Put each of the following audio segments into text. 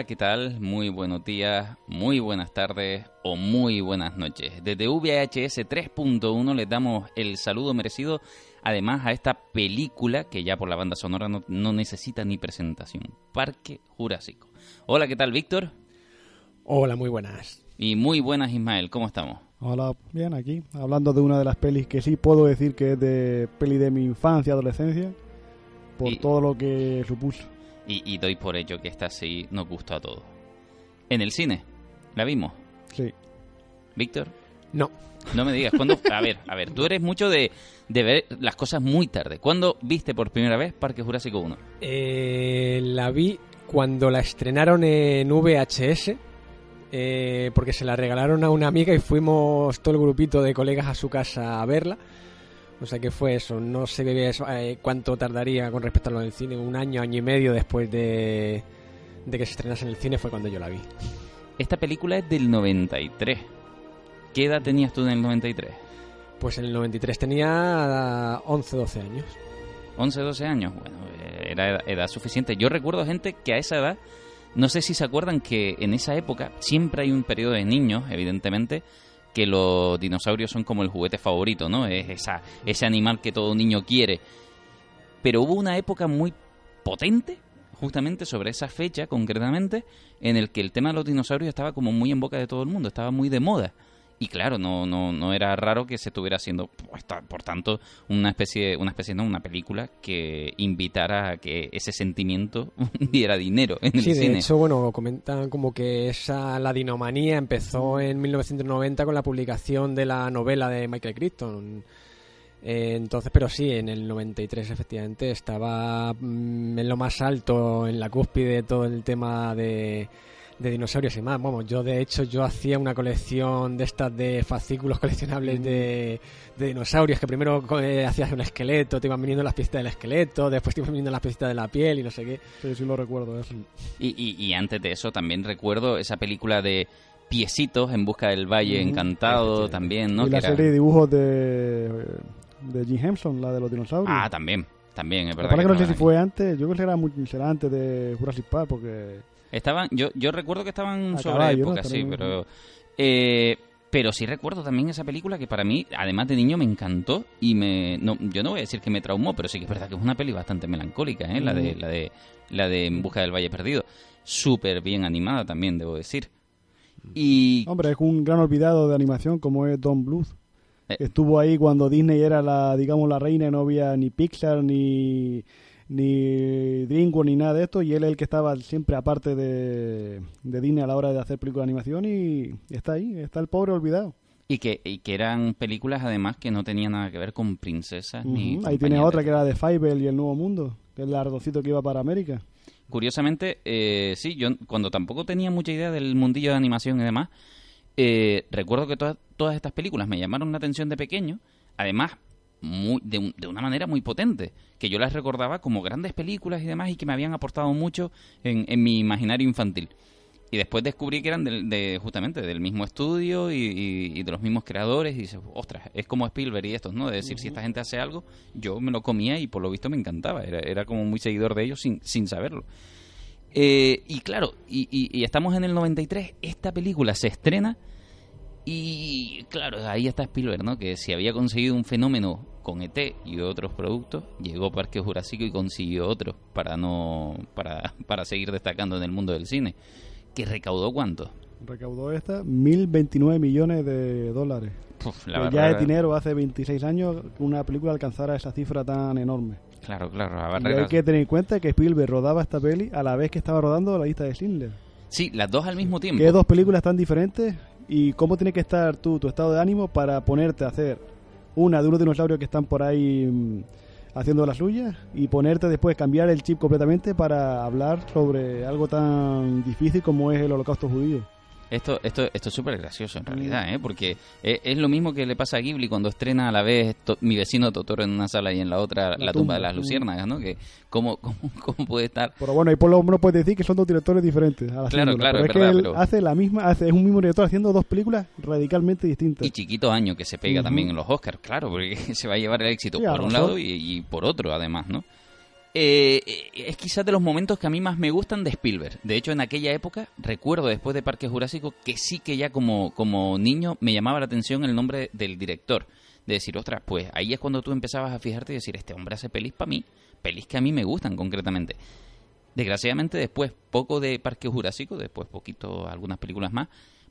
Hola, ¿qué tal? Muy buenos días, muy buenas tardes o muy buenas noches. Desde VHS 3.1 les damos el saludo merecido, además a esta película que ya por la banda sonora no, no necesita ni presentación, Parque Jurásico. Hola, ¿qué tal, Víctor? Hola, muy buenas. Y muy buenas, Ismael, ¿cómo estamos? Hola, bien, aquí, hablando de una de las pelis que sí puedo decir que es de peli de mi infancia, adolescencia, por Y- todo lo que supuso. Y, y doy por hecho que esta sí nos gustó a todos. En el cine, ¿la vimos? Sí. Víctor, No, no me digas, ¿cuándo? A ver, a ver, tú eres mucho de, de ver las cosas muy tarde. ¿Cuándo viste por primera vez Parque Jurásico 1? eh, la vi cuando la estrenaron en VHS, eh, porque se la regalaron a una amiga y fuimos todo el grupito de colegas a su casa a verla. O sea que fue eso, no sé eh, cuánto tardaría con respecto a lo del cine, un año, año y medio después de, de que se estrenase en el cine fue cuando yo la vi. Esta película es del 93. ¿Qué edad tenías tú en el 93? Pues en el 93 tenía 11, 12 años. 11, 12 años. Bueno, era edad suficiente. Yo recuerdo gente que a esa edad, no sé si se acuerdan que en esa época siempre hay un periodo de niños, evidentemente, que los dinosaurios son como el juguete favorito, ¿no? Es esa, ese animal que todo niño quiere. Pero hubo una época muy potente, justamente sobre esa fecha concretamente, en el que el tema de los dinosaurios estaba como muy en boca de todo el mundo, estaba muy de moda. Y claro, no, no, no era raro que se estuviera haciendo, por tanto, una especie, una especie, no, una película que invitara a que ese sentimiento diera dinero en el Sí, de cine. hecho, bueno, comentan como que esa la dinomanía empezó en 1990 con la publicación de la novela de Michael Crichton. Eh, entonces, pero sí, en el 93 efectivamente estaba mm, en lo más alto, en la cúspide de todo el tema de, de dinosaurios y más. Bueno, yo de hecho yo hacía una colección de estas de fascículos coleccionables de, de dinosaurios que primero eh, hacías un esqueleto, te iban viniendo las piezas del esqueleto, después te iban viniendo las piezas de la piel y no sé qué. Sí, sí lo recuerdo eso. Y, y- y antes de eso también recuerdo esa película de Piecitos en busca del Valle. Encantado también, ¿no? y Que la era- serie de dibujos de, de Jim Henson, la de los dinosaurios. Ah, también, también, es Lo que verdad. pasa es que no sé si fue antes, yo creo que será, muy- será antes de Jurassic Park, porque... Estaban, yo, yo recuerdo que estaban sobre época, sí, pero... eh, pero sí recuerdo también esa película que para mí, además de niño, me encantó y me... No, yo no voy a decir que me traumó, pero sí que es verdad que es una peli bastante melancólica, ¿eh? La de, Mm. la de, la de En busca del Valle Perdido. Súper bien animada también, debo decir. Y... Hombre, es un gran olvidado de animación como es Don Bluth. Eh. Estuvo ahí cuando Disney era la, digamos, la reina y no había ni Pixar ni ni DreamWorks ni nada de esto y él es el que estaba siempre aparte de, de Disney a la hora de hacer películas de animación y está ahí, está el pobre olvidado. Y que, y que eran películas además que no tenían nada que ver con princesas ni... Ujú. Ahí tiene otra de- que era de Fievel y el Nuevo Mundo, que es el ratoncito que iba para América. Curiosamente, eh, sí, yo cuando tampoco tenía mucha idea del mundillo de animación y demás, eh, recuerdo que todas, todas estas películas me llamaron la atención de pequeño, además muy, de, un- de una manera muy potente, que yo las recordaba como grandes películas y demás y que me habían aportado mucho en, en mi imaginario infantil. Y después descubrí que eran del- de, justamente del mismo estudio y, y- y de los mismos creadores. Y dices, ostras, es como Spielberg y estos, ¿no? De decir, si esta gente hace algo, yo me lo comía y por lo visto me encantaba. Era, era como muy seguidor de ellos sin, sin saberlo. Eh, y claro, y, y- y estamos en el 93, esta película se estrena y claro, ahí está Spielberg, ¿no? Que si había conseguido un fenómeno con ET y otros productos, llegó Parque Jurásico y consiguió otro para no para, para seguir destacando en el mundo del cine. ¿Que recaudó cuánto? Recaudó esta 1.029 millones de dólares. Que la ya es dinero hace 26 años una película alcanzara esa cifra tan enorme. Claro, claro, la Y barrera. hay que tener en cuenta que Spielberg rodaba esta peli a la vez que estaba rodando La lista de Schindler. Sí, las dos al mismo tiempo. Que dos películas tan diferentes y cómo tiene que estar tú, tu estado de ánimo para ponerte a hacer una de unos dinosaurios que están por ahí mm, haciendo la suya y ponerte después, cambiar el chip completamente para hablar sobre algo tan difícil como es el holocausto judío. Esto, esto, esto es súper gracioso en Mm. realidad, ¿eh? porque es, es lo mismo que le pasa a Ghibli cuando estrena a la vez to- mi vecino Totoro en una sala y en la otra la, La tumba. tumba. de las luciérnagas, ¿no? Que cómo, cómo, cómo puede estar Pero bueno, y por lo menos puedes decir que son dos directores diferentes. a la Claro, claro, pero es es, que verdad, él pero- hace la misma, hace, es un mismo director haciendo dos películas radicalmente distintas. y chiquito año que se pega también en los Oscars, claro, porque se va a llevar el éxito Sí, por un lado y, y por otro además, ¿no? Eh, es quizás de los momentos que a mí más me gustan de Spielberg. De hecho, en aquella época, recuerdo después de Parque Jurásico que sí que ya como, como niño me llamaba la atención el nombre del director. De decir, ostras, pues ahí es cuando tú empezabas a fijarte y decir, este hombre hace pelis para mí, pelis que a mí me gustan concretamente. Desgraciadamente después, poco de Parque Jurásico, después poquito, algunas películas más,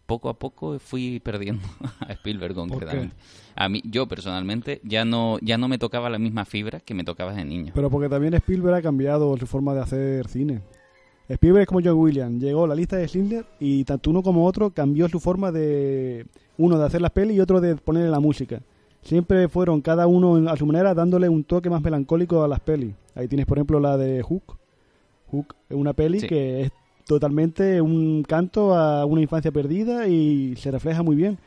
poco a poco fui perdiendo a Spielberg concretamente. A mí, yo personalmente ya no, ya no me tocaba la misma fibra que me tocaba de niño. Pero porque también Spielberg ha cambiado su forma de hacer cine. Spielberg es como John Williams, llegó a la lista de Schindler y tanto uno como otro cambió su forma de uno de hacer las pelis y otro de ponerle la música. Siempre fueron cada uno a su manera dándole un toque más melancólico a las pelis. Ahí tienes por ejemplo la de Hook. Hook es una peli Sí. que es totalmente un canto a una infancia perdida y se refleja muy bien.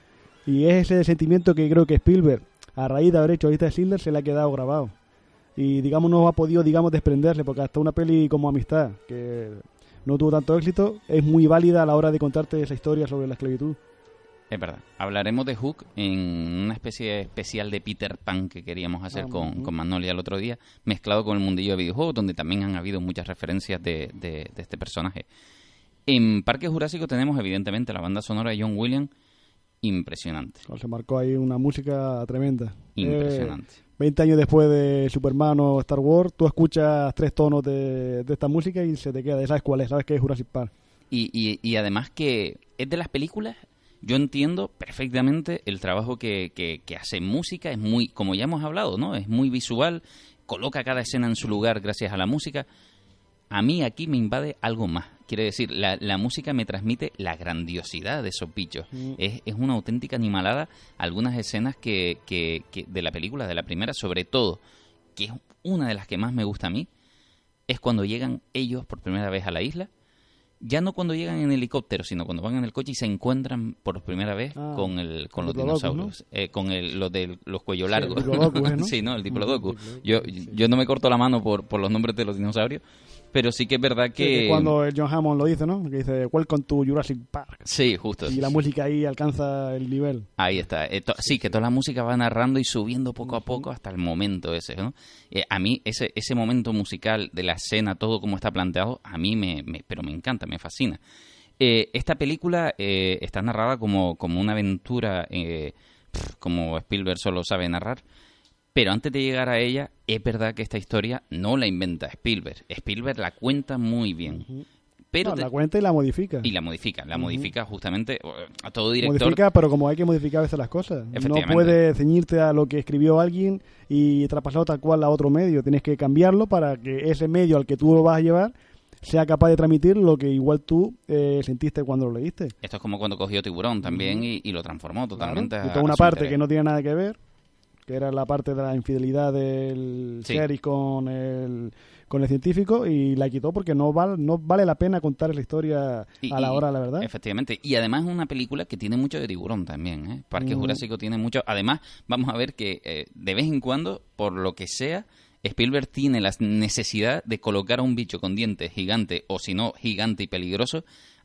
Y es ese sentimiento que creo que Spielberg, a raíz de haber hecho de Schindler, se le ha quedado grabado. Y digamos no ha podido digamos desprenderse porque hasta una peli como Amistad, que no tuvo tanto éxito, es muy válida a la hora de contarte esa historia sobre la esclavitud. Es verdad. Hablaremos de Hook en una especie de especial de Peter Pan que queríamos hacer con, con Magnolia el otro día, mezclado con el mundillo de videojuegos, donde también han habido muchas referencias de, de- de este personaje. En Parque Jurásico tenemos evidentemente la banda sonora de John Williams, impresionante. Se marcó ahí una música tremenda. Impresionante. Eh, 20 años después de Superman o Star Wars, tú escuchas tres tonos de, de esta música y se te queda. Sabes cuál es, sabes que es Jurassic Park. Y, y, y además que es de las películas, yo entiendo perfectamente el trabajo que, que, que hace en música, es muy, como ya hemos hablado, ¿no? Es muy visual, coloca cada escena en su lugar gracias a la música. A mí aquí me invade algo más. Quiere decir, la, la música me transmite la grandiosidad de esos bichos. Mm. Es, es una auténtica animalada. Algunas escenas que, que, que de la película, de la primera, sobre todo, que es una de las que más me gusta a mí, es cuando llegan ellos por primera vez a la isla. Ya no cuando llegan en helicóptero, sino cuando van en el coche y se encuentran por primera vez Ah, con el con los dinosaurios, eh, con el, los de los cuellos Sí, el largos. Diplodocus, ¿eh, no? sí, no, el diplodocus. Yo, sí. yo no me corto la mano por, por los nombres de los dinosaurios, pero sí que es verdad Sí, que... que cuando el John Hammond lo dice, ¿no? Que dice, Welcome to Jurassic Park. Sí, justo. Y la música ahí alcanza el nivel. Ahí está. Eh, to- sí, que toda la música va narrando y subiendo poco a poco hasta el momento ese, ¿no? Eh, a mí ese, ese momento musical de la escena, todo como está planteado, a mí me, me- pero me encanta, me fascina. Eh, esta película eh, está narrada como, como una aventura, eh, como Spielberg solo sabe narrar, pero antes de llegar a ella, es verdad que esta historia no la inventa Spielberg. Spielberg la cuenta muy bien. Pero No, te- la cuenta y la modifica. y la modifica, la modifica justamente a todo director. Modifica, pero como hay que modificar a veces las cosas. No puedes ceñirte a lo que escribió alguien y traspasarlo tal cual a otro medio. Tienes que cambiarlo para que ese medio al que tú lo vas a llevar sea capaz de transmitir lo que igual tú eh, sentiste cuando lo leíste. Esto es como cuando cogió Tiburón también y, y lo transformó totalmente. Claro. Y toda una parte interés. que no tiene nada que ver, que era la parte de la infidelidad del Sí. con el, con el científico y la quitó porque no, val, no vale la pena contar la historia Y- a la y- hora, la verdad. Efectivamente. Y además es una película que tiene mucho de tiburón también. ¿eh? Parque Mm. Jurásico tiene mucho. Además, vamos a ver que eh, de vez en cuando, por lo que sea, Spielberg tiene la necesidad de colocar a un bicho con dientes gigante o si no, gigante y peligroso.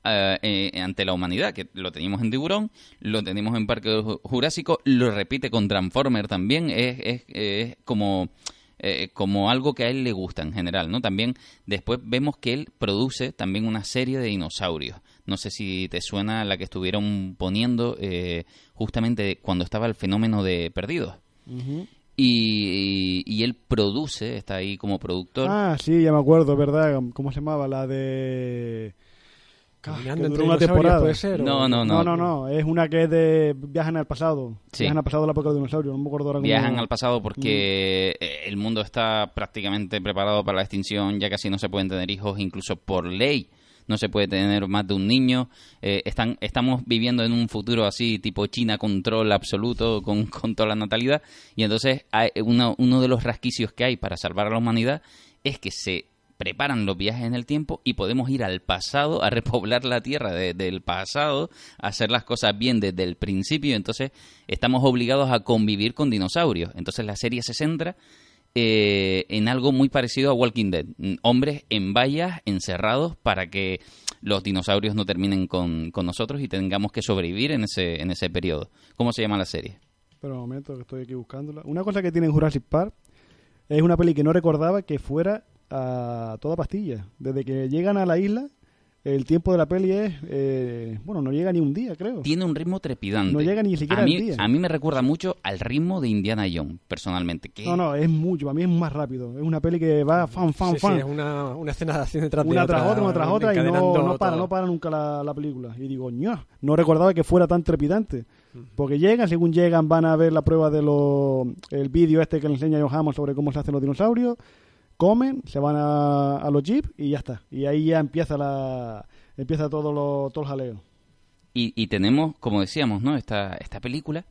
Eh, eh, ante la humanidad, que lo teníamos en Tiburón, lo tenemos en Parque Ju- Jurásico, lo repite con Transformer también, es, es, es como, eh, como algo que a él le gusta en general, ¿no? También después vemos que él produce también una serie de dinosaurios. No sé si te suena la que estuvieron poniendo eh, justamente cuando estaba el fenómeno de Perdidos. Y, y él produce, está ahí como productor. Ah, sí, ya me acuerdo, verdad. ¿Cómo se llamaba? La de... Caminando que entre duró una dinosaurios, temporada. puede ser. No, o- no, No, no, no, es una que es de viajan al pasado. Sí. Viajan al pasado de la época de dinosaurio, no me acuerdo ahora cómo- Viajan al pasado porque Mm. eh, el mundo está prácticamente preparado para la extinción, ya casi no se pueden tener hijos, incluso por ley no se puede tener más de un niño. Eh, están, estamos viviendo en un futuro así, tipo China control absoluto con, con toda la natalidad. Y entonces hay uno, uno de los rasquicios que hay para salvar a la humanidad es que se preparan los viajes en el tiempo y podemos ir al pasado a repoblar la tierra de- del pasado, a hacer las cosas bien desde el principio. Entonces estamos obligados a convivir con dinosaurios. Entonces la serie se centra eh, en algo muy parecido a Walking Dead. Mm, Hombres en vallas, encerrados, para que los dinosaurios no terminen con, con nosotros y tengamos que sobrevivir en ese, en ese periodo. ¿Cómo se llama la serie? Pero un momento, que estoy aquí buscándola. Una cosa que tiene en Jurassic Park es una peli que no recordaba que fuera a toda pastilla. Desde que llegan a la isla, el tiempo de la peli es, eh, bueno, no llega ni un día, creo. Tiene un ritmo trepidante. No llega ni siquiera a mí, el día. A mí me recuerda mucho al ritmo de Indiana Jones, personalmente. Que No, no, es mucho, a mí es más rápido. Es una peli que va fan, fan, Sí, fan. sí, es una, una escena de acción detrás de una otra. tras otra, una tras otra, y no, no para, todo. no para nunca la, la película. Y digo, ño, no recordaba que fuera tan trepidante. Porque llegan, según llegan, van a ver la prueba de los. el vídeo este que le enseña John Hammond sobre cómo se hacen los dinosaurios. Comen, se van a, a los jeeps y ya está. Y ahí ya empieza la empieza todo, lo, todo el jaleo. Y, y tenemos, como decíamos, ¿no? Esta, esta película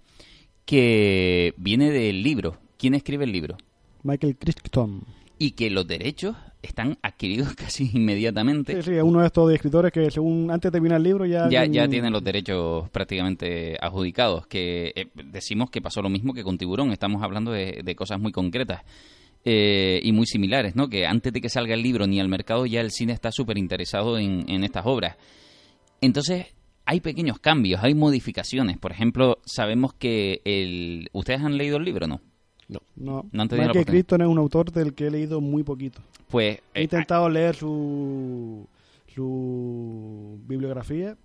que viene del libro. ¿Quién escribe el libro? Michael Crichton. Y que los derechos están adquiridos casi inmediatamente. Sí, sí, es uno de estos escritores que según antes de terminar el libro ya... Ya, ya tienen los derechos prácticamente adjudicados. Que eh, decimos que pasó lo mismo que con Tiburón. Estamos hablando de, de cosas muy concretas eh, y muy similares, ¿no? Que antes de que salga el libro ni al mercado ya el cine está súper interesado en, en estas obras. Entonces hay pequeños cambios, hay modificaciones. Por ejemplo, sabemos que el... ¿Ustedes han leído el libro, no? No, No han tenido la Michael. Crichton es un autor del que he leído muy poquito. Pues He eh, intentado leer su, su bibliografía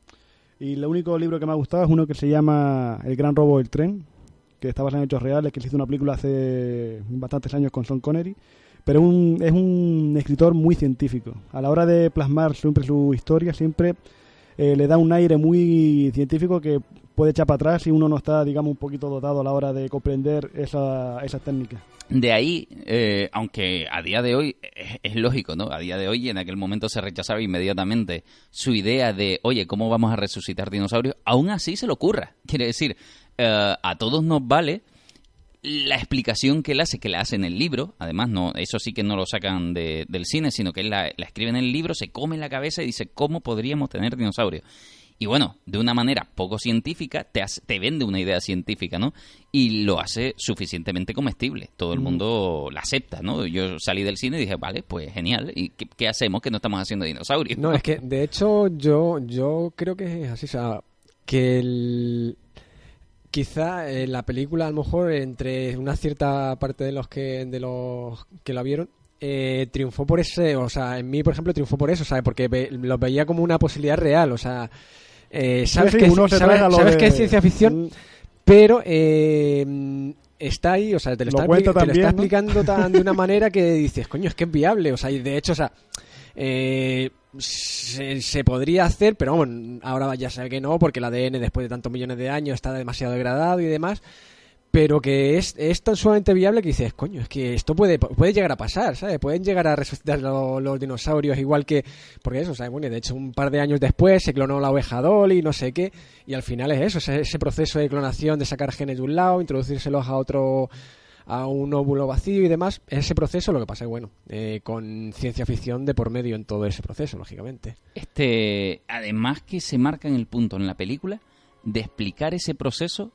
y el único libro que me ha gustado es uno que se llama El gran robo del tren, que está basado en hechos reales, que se hizo una película hace bastantes años con Sean Connery. Pero un, es un escritor muy científico. A la hora de plasmar siempre su historia, siempre eh, le da un aire muy científico que puede echar para atrás si uno no está, digamos, un poquito dotado a la hora de comprender esa, esas técnicas. De ahí, eh, aunque a día de hoy es, es lógico, ¿no? A día de hoy, en aquel momento se rechazaba inmediatamente su idea de, oye, ¿cómo vamos a resucitar dinosaurios? Aún así se le ocurra. Quiere decir, eh, a todos nos vale la explicación que él hace, que la hace en el libro. Además, no eso sí que no lo sacan de- del cine, sino que él la, la escribe en el libro, se come la cabeza y dice, ¿cómo podríamos tener dinosaurios? Y bueno, de una manera poco científica, te, hace- te vende una idea científica, ¿no? Y lo hace suficientemente comestible. Todo el mundo la acepta, ¿no? Yo salí del cine y dije, vale, pues genial. ¿Y qué, qué hacemos que no estamos haciendo dinosaurios? No, es que de hecho yo, yo creo que es así, o sea, que el, quizá en la película a lo mejor entre una cierta parte de los que de los que la vieron eh, triunfó por ese, o sea, en mí por ejemplo triunfó por eso, ¿sabes? Porque ve- lo veía como una posibilidad real, o sea, eh, sabes Sí, sí, que sabes, sabes de- que es ciencia ficción, Mm, pero eh, está ahí, o sea, te lo, Lo está, te lo está ¿no? explicando tan, de una manera que dices, coño, es que es viable, o sea, y de hecho, o sea, eh, se, podría hacer, pero ahora ya sabe que no, porque el ADN después de tantos millones de años está demasiado degradado y demás. Pero que es, es tan sumamente viable que dices, coño, es que esto puede, puede llegar a pasar, ¿sabes? Pueden llegar a resucitar lo- los dinosaurios igual que... Porque eso, ¿sabes? Bueno, de hecho, un par de años después se clonó la oveja Dolly, no sé qué, y al final es eso, ese, ese proceso de clonación de sacar genes de un lado, introducírselos a otro a un óvulo vacío y demás, ese proceso lo que pasa es bueno, eh, con ciencia ficción de por medio en todo ese proceso, lógicamente. Este, además que se marca en el punto en la película de explicar ese proceso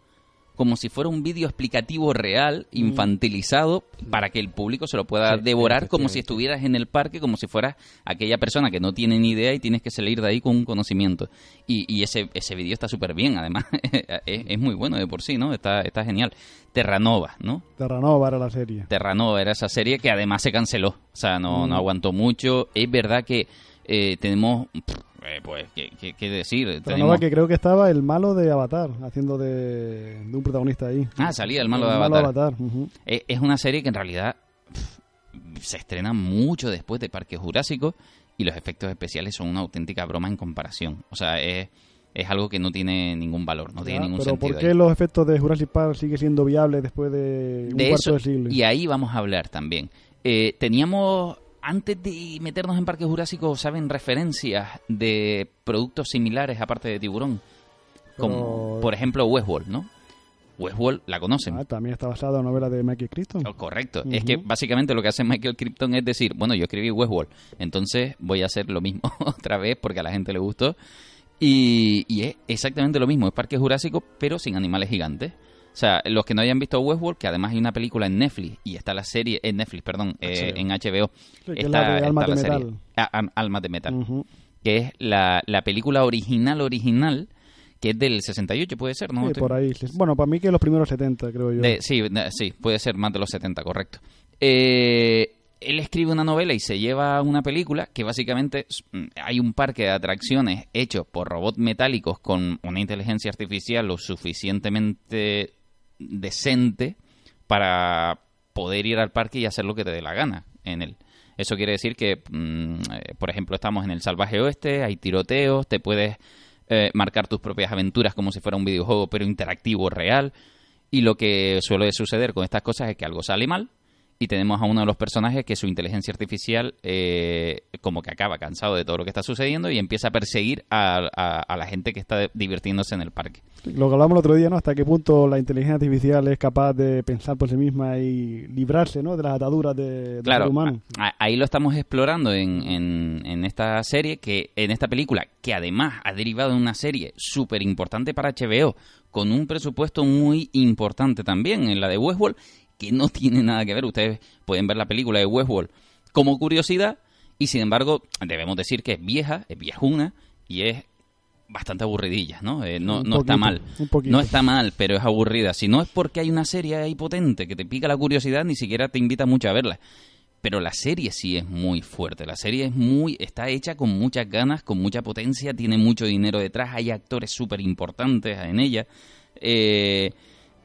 como si fuera un vídeo explicativo real, infantilizado, para que el público se lo pueda Sí, devorar como si estuvieras en el parque, como si fueras aquella persona que no tiene ni idea y tienes que salir de ahí con un conocimiento. Y, y ese, ese vídeo está súper bien, además, es, es muy bueno de por sí, ¿no? Está, está genial. Terranova, ¿no? Terranova era la serie. Terranova era esa serie que además se canceló. O sea, no, Mm. no aguantó mucho. Es verdad que eh, tenemos, pff, eh, pues, ¿qué, qué- qué decir? Tenemos- que creo que estaba el malo de Avatar, haciendo de, de un protagonista ahí. Ah, salía el malo de Avatar. ujú. Eh, Es una serie que en realidad pff, se estrena mucho después de Parque Jurásico y los efectos especiales son una auténtica broma en comparación. O sea, es, es algo que no tiene ningún valor, no tiene ningún pero sentido. ¿por qué ahí. los efectos de Jurassic Park sigue siendo viables después de un de cuarto eso, de siglo? y ahí vamos a hablar también. Eh, teníamos, antes de meternos en Parque Jurásico, ¿saben referencias de productos similares aparte de tiburón? Como, por ejemplo, Westworld, ¿no? Westworld la conocen. Ah, también está basado en la novela de Michael Crichton. Oh, correcto. Es que básicamente lo que hace Michael Krypton es decir, bueno, yo escribí Westworld, entonces voy a hacer lo mismo otra vez porque a la gente le gustó. Y, y es exactamente lo mismo, es Parque Jurásico, pero sin animales gigantes. O sea, los que no hayan visto Westworld, que además hay una película en Netflix y está la serie en Netflix, perdón, eh, en HBO. Sí, es está, la de está Almas de la serie. Metal. Ah, Al- Almas de Metal, que es la, la película original original, que es del 68, puede ser, ¿no? Sí, Estoy- por ahí. Bueno, para mí que los primeros 70, creo yo. de- sí, de- sí, puede ser más de los 70, correcto. Eh, él escribe una novela y se lleva una película que básicamente hay un parque de atracciones hechos por robots metálicos con una inteligencia artificial lo suficientemente decente para poder ir al parque y hacer lo que te dé la gana en él. Eso quiere decir que, mm, eh, por ejemplo, estamos en el salvaje oeste, hay tiroteos, te puedes eh, marcar tus propias aventuras como si fuera un videojuego, pero interactivo, real. Y lo que suele suceder con estas cosas es que algo sale mal y tenemos a uno de los personajes que su inteligencia artificial eh, como que acaba cansado de todo lo que está sucediendo y empieza a perseguir a, la gente que está divirtiéndose en el parque. Lo que hablamos el otro día, ¿no? Hasta qué punto la inteligencia artificial es capaz de pensar por sí misma y librarse, ¿no? De las ataduras de, claro, ser humano. ahí lo estamos explorando en, en, en, esta serie, que en esta película, que además ha derivado de una serie súper importante para HBO, con un presupuesto muy importante también, en la de Westworld, que no tiene nada que ver. Ustedes pueden ver la película de Westworld como curiosidad y sin embargo debemos decir que es vieja, es viejuna y es bastante aburridilla, ¿no? Eh, no, no está mal. No está mal, pero es aburrida. Si no es porque hay una serie ahí potente que te pica la curiosidad, ni siquiera te invita mucho a verla. Pero la serie sí es muy fuerte. La serie es muy, está hecha con muchas ganas, con mucha potencia, tiene mucho dinero detrás, hay actores súper importantes en ella. Eh,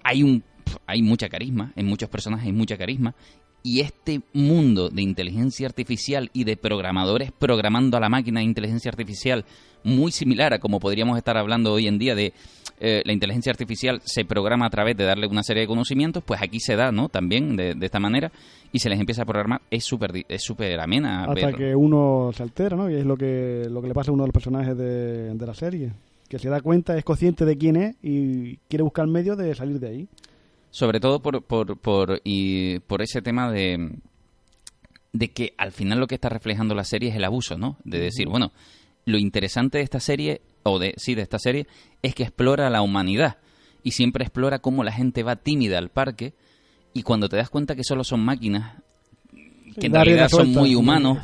hay un hay mucha carisma, en muchos personajes hay mucha carisma, y este mundo de inteligencia artificial y de programadores programando a la máquina de inteligencia artificial, muy similar a como podríamos estar hablando hoy en día de eh, la inteligencia artificial se programa a través de darle una serie de conocimientos, pues aquí se da, ¿no? También de, esta manera y se les empieza a programar, es súper es súper amena. Hasta que uno se altera, ¿no? Y es lo que, lo que le pasa a uno de los personajes de, de la serie, que se da cuenta, es consciente de quién es y quiere buscar medios de salir de ahí sobre todo por, por, por, y por ese tema de, de que al final lo que está reflejando la serie es el abuso, ¿no? De decir, bueno, lo interesante de esta serie, o de sí, de esta serie, es que explora la humanidad. Y siempre explora cómo la gente va tímida al parque y cuando te das cuenta que solo son máquinas, que en realidad son muy humanos,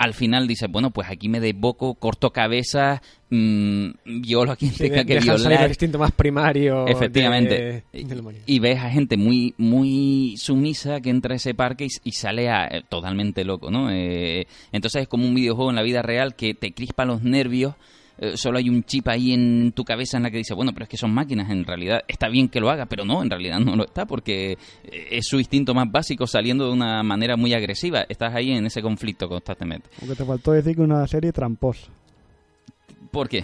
al final dice, bueno, pues aquí me desboco, corto cabeza, mmm, violo a quien tenga que violar. el instinto más primario. Efectivamente. y, ves a gente muy muy sumisa que entra a ese parque y, sale eh, totalmente loco, ¿no? Eh, entonces es como un videojuego en la vida real que te crispa los nervios eh, solo hay un chip ahí en tu cabeza en la que dice, bueno, pero es que son máquinas, en realidad está bien que lo haga, pero no, en realidad no lo está porque eh, es su instinto más básico saliendo de una manera muy agresiva. Estás ahí en ese conflicto constantemente. Aunque te faltó decir que una serie tramposa. ¿Por qué?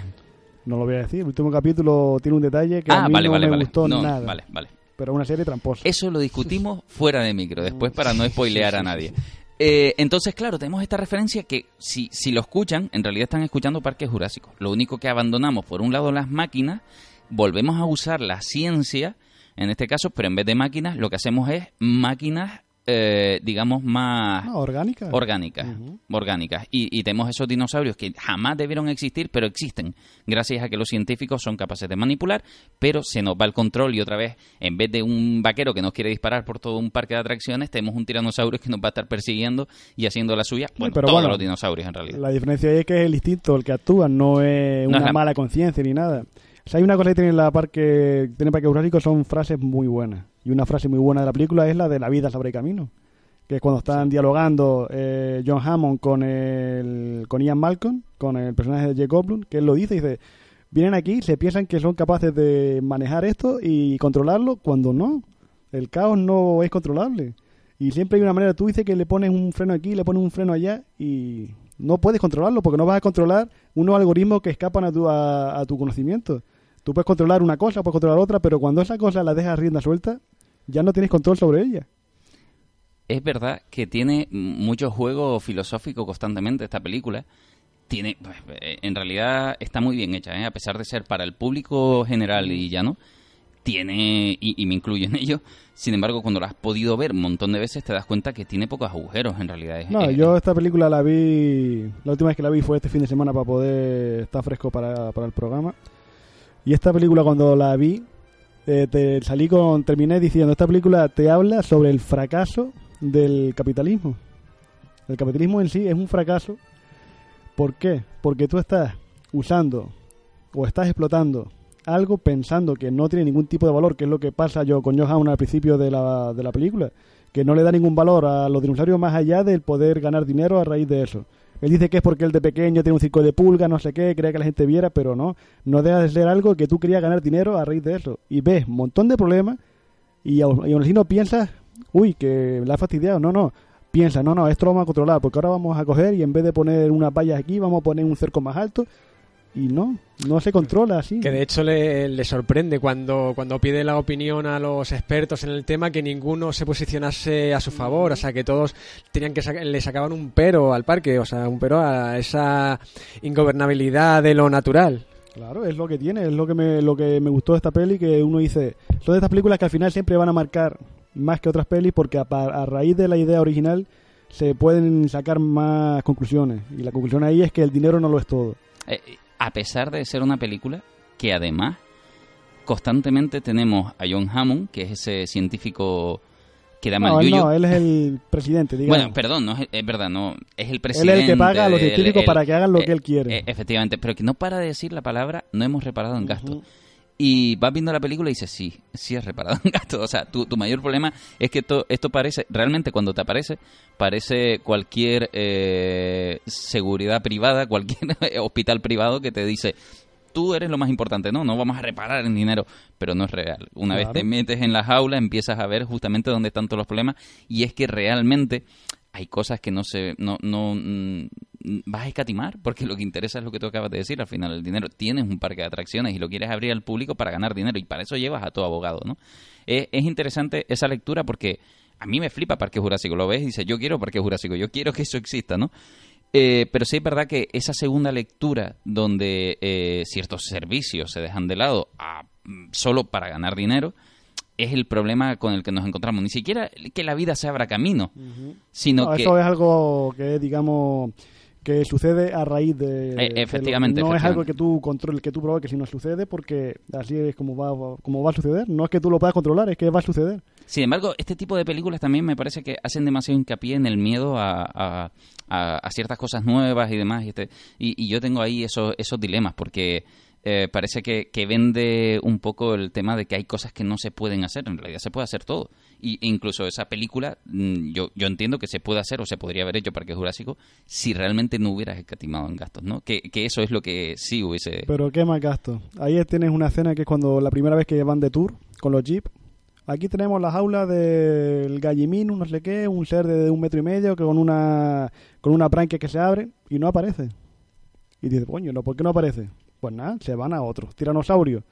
No lo voy a decir. El último capítulo tiene un detalle que a ah, mí no me gustó nada. Vale, vale. Pero una serie tramposa. Eso lo discutimos fuera de micro, después para no spoilear a nadie. Eh, entonces, claro, tenemos esta referencia que si, si lo escuchan, en realidad están escuchando Parques Jurásicos. Lo único que abandonamos, por un lado, las máquinas, volvemos a usar la ciencia, en este caso, pero en vez de máquinas, lo que hacemos es máquinas eh, digamos, más orgánicas. Orgánicas. orgánicas. Y, tenemos esos dinosaurios que jamás debieron existir, pero existen, gracias a que los científicos son capaces de manipular, pero se nos va el control y otra vez, en vez de un vaquero que nos quiere disparar por todo un parque de atracciones, tenemos un tiranosaurio que nos va a estar persiguiendo y haciendo la suya. Bueno, todos los dinosaurios en realidad. La diferencia es que es el instinto el que actúa, no es una mala conciencia ni nada. Si hay una cosa que tiene la parque, tiene Parque Jurásico son frases muy buenas. Y una frase muy buena de la película es la de la vida sobre el camino. Que es cuando están dialogando eh, John Hammond con, el, con Ian Malcolm, con el personaje de Jake Goblin, que él lo dice, dice, vienen aquí, se piensan que son capaces de manejar esto y controlarlo, cuando no. El caos no es controlable. Y siempre hay una manera, tú dices que le pones un freno aquí, le pones un freno allá y no puedes controlarlo porque no vas a controlar unos algoritmos que escapan a tu, a tu conocimiento. Tú puedes controlar una cosa, puedes controlar otra, pero cuando esa cosa la dejas rienda suelta, ya no tienes control sobre ella. Es verdad que tiene mucho juego filosófico constantemente esta película. Tiene, pues, en realidad está muy bien hecha, ¿eh? a pesar de ser para el público general y ya no. Tiene, y, me incluyo en ello, sin embargo, cuando la has podido ver un montón de veces, te das cuenta que tiene pocos agujeros en realidad. no, yo esta película la vi, la última vez que la vi fue este fin de semana para poder estar fresco para, para el programa. Y esta película cuando la vi, eh, te salí con, terminé diciendo, esta película te habla sobre el fracaso del capitalismo. El capitalismo en sí es un fracaso. ¿Por qué? Porque tú estás usando o estás explotando algo pensando que no tiene ningún tipo de valor, que es lo que pasa yo con Johan al principio de la, de la película, que no le da ningún valor a los dinosaurios más allá del poder ganar dinero a raíz de eso. Él dice que es porque él de pequeño tiene un circo de pulga, no sé qué, quería que la gente viera, pero no, no deja de ser algo que tú querías ganar dinero a raíz de eso. Y ves un montón de problemas y aún así no piensas, uy, que la ha fastidiado. No, no, piensa, no, no, esto lo vamos a controlar, porque ahora vamos a coger y en vez de poner unas vallas aquí, vamos a poner un cerco más alto. Y no, no se controla así. Que de hecho le, le sorprende cuando, cuando pide la opinión a los expertos en el tema que ninguno se posicionase a su favor, o sea que todos tenían que saca- le sacaban un pero al parque, o sea, un pero a esa ingobernabilidad de lo natural. Claro, es lo que tiene, es lo que me, lo que me gustó de esta peli, que uno dice, son de estas películas que al final siempre van a marcar más que otras pelis porque a, pa- a raíz de la idea original se pueden sacar más conclusiones. Y la conclusión ahí es que el dinero no lo es todo. Eh, a pesar de ser una película que además constantemente tenemos a John Hammond, que es ese científico que da No, mal él no, él es el presidente, digamos. Bueno, perdón, no es, es verdad, no, es el él presidente. es el que paga a los científicos el- para que hagan lo eh, que él quiere. eh, efectivamente, pero que no para de decir la palabra no hemos reparado en gastos. Y vas viendo la película y dices, sí, sí has reparado en gastos. O sea, tu, tu mayor problema es que esto, esto parece, realmente cuando te aparece, parece cualquier eh, seguridad privada, cualquier hospital privado que te dice, tú eres lo más importante, no, no vamos a reparar en dinero, pero no es real. Una vez te metes en la jaula, empiezas a ver justamente dónde están todos los problemas y es que realmente hay cosas que no se no no mm, vas a escatimar porque lo que interesa es lo que tú acabas de decir al final el dinero tienes un parque de atracciones y lo quieres abrir al público para ganar dinero y para eso llevas a todo abogado no es, es interesante esa lectura porque a mí me flipa Parque Jurásico lo ves y dices yo quiero Parque Jurásico yo quiero que eso exista no Eh, pero sí es verdad que esa segunda lectura donde eh, ciertos servicios se dejan de lado a- mm, solo para ganar dinero es el problema con el que nos encontramos. Ni siquiera que la vida se abra camino, sino No, que... Eso es algo que, digamos, que sucede a raíz de... Eh, de efectivamente, lo- no es algo que tú controles, que tú provoques, sino sucede porque así es como va, como va a suceder. No es que tú lo puedas controlar, es que va a suceder. Sin embargo, este tipo de películas también me parece que hacen demasiado hincapié en el miedo a, a- a- a ciertas cosas nuevas y demás. Y, este- y- y yo tengo ahí esos, esos dilemas porque eh, parece que, que vende un poco el tema de que hay cosas que no se pueden hacer. En realidad se puede hacer todo. Y incluso esa película, mm, yo, yo entiendo que se puede hacer o se podría haber hecho Parque Jurásico si realmente no hubieras escatimado en gastos, ¿no? Que, que eso es lo que sí hubiese... Pero qué más gasto. Ahí tienes una escena que es cuando la primera vez que van de tour con los jeeps. Aquí tenemos la jaula del gallimín, no sé qué, un ser de un metro y medio que con una con una branquia que se abre y no aparece. Y dices, coño, ¿no? ¿por qué no aparece? Pues nada, se van a otro. Tiranosaurio.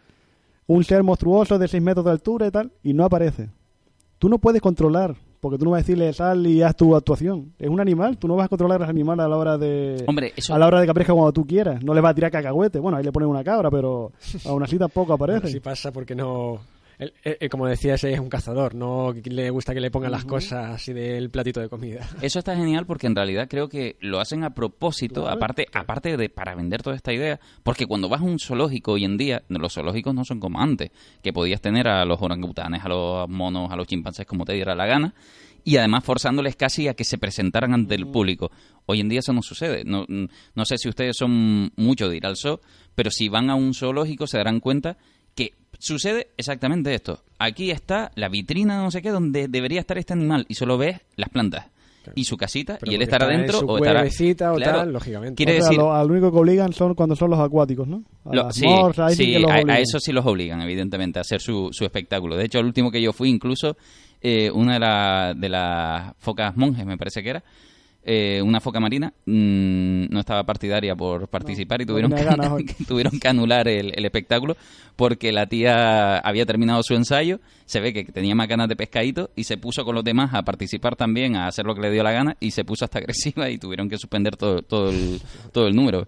Un ser monstruoso de 6 metros de altura y tal, y no aparece. Tú no puedes controlar, porque tú no vas a decirle sal y haz tu actuación. Es un animal, tú no vas a controlar al animal a la hora de Hombre, eso... a la hora de que aparezca cuando tú quieras. No le vas a tirar cacahuete. Bueno, ahí le pones una cabra, pero aún así tampoco aparece. Así pasa porque no... él- él- él, como decías, es un cazador, no le gusta que le pongan las cosas así del platito de comida. Eso está genial porque en realidad creo que lo hacen a propósito, Claro. aparte, aparte de para vender toda esta idea, porque cuando vas a un zoológico hoy en día, los zoológicos no son como antes, que podías tener a los orangutanes, a los monos, a los chimpancés como te diera la gana, y además forzándoles casi a que se presentaran ante el público. Hoy en día eso no sucede. No, no sé si ustedes son mucho de ir al zoo, pero si van a un zoológico se darán cuenta sucede exactamente esto. Aquí está la vitrina no sé qué donde debería estar este animal y solo ves las plantas y su casita Pero y él estará dentro su o estará o Claro. tal, lógicamente. Quiere O sea, decir lo, al único que obligan son cuando son los acuáticos, ¿no? A lo- las sí, sí a, eso sí los obligan, evidentemente, a hacer su, su espectáculo. De hecho, el último que yo fui, incluso, eh, una de, la- de las focas monjes, me parece que era, eh, una foca marina, mm, no estaba partidaria por participar y tuvieron, que tuvieron que anular el, el espectáculo porque la tía había terminado su ensayo, se ve que tenía más ganas de pescadito y se puso con los demás a participar también, a hacer lo que le dio la gana y se puso hasta agresiva y tuvieron que suspender todo, todo, el, todo el número.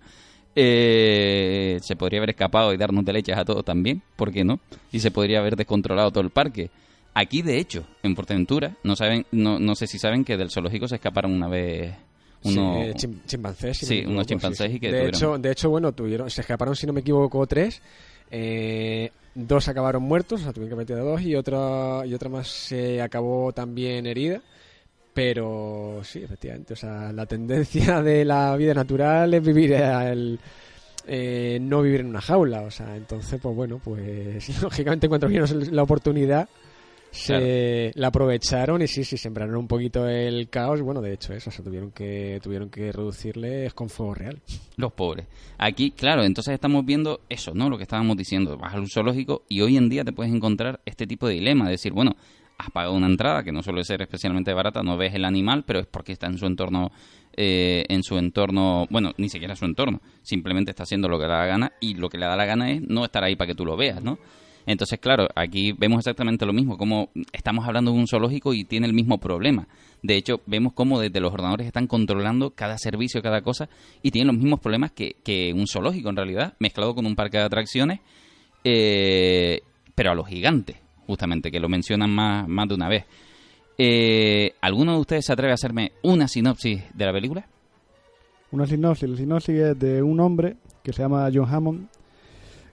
Eh, se podría haber escapado y darnos de leches a todos también, ¿por qué no? Y se podría haber descontrolado todo el parque. Aquí, de hecho, en Portaventura, no saben, no, no sé si saben que del zoológico se escaparon una vez unos... Sí, eh, chim- chimpancés. si Sí, unos chimpancés y que de tuvieron- hecho, de hecho, bueno, tuvieron, se escaparon, si no me equivoco, tres. Eh, dos acabaron muertos, o sea, tuvieron que meter a dos y otra, y otra más se acabó también herida. Pero sí, efectivamente, o sea, la tendencia de la vida natural es vivir el, eh, no vivir en una jaula, o sea, entonces, pues bueno, pues lógicamente cuando vieron la oportunidad se la aprovecharon y sí, sí, sembraron un poquito el caos. Bueno, de hecho, eso, se tuvieron que, tuvieron que reducirles con fuego real. Los pobres. Aquí, claro, entonces estamos viendo eso, ¿no? Lo que estábamos diciendo. Vas al zoológico y hoy en día te puedes encontrar este tipo de dilema. decir, bueno, has pagado una entrada que no suele ser especialmente barata, no ves el animal, pero es porque está en su entorno, eh, en su entorno, bueno, ni siquiera su entorno, simplemente está haciendo lo que le da la gana y lo que le da la gana es no estar ahí para que tú lo veas, ¿no? Entonces, claro, aquí vemos exactamente lo mismo, como estamos hablando de un zoológico y tiene el mismo problema. De hecho, vemos cómo desde los ordenadores están controlando cada servicio, cada cosa, y tienen los mismos problemas que, que un zoológico en realidad, mezclado con un parque de atracciones, eh, pero a los gigantes, justamente, que lo mencionan más, más de una vez. Eh, ¿Alguno de ustedes se atreve a hacerme una sinopsis de la película? Una sinopsis. La sinopsis es de un hombre que se llama John Hammond,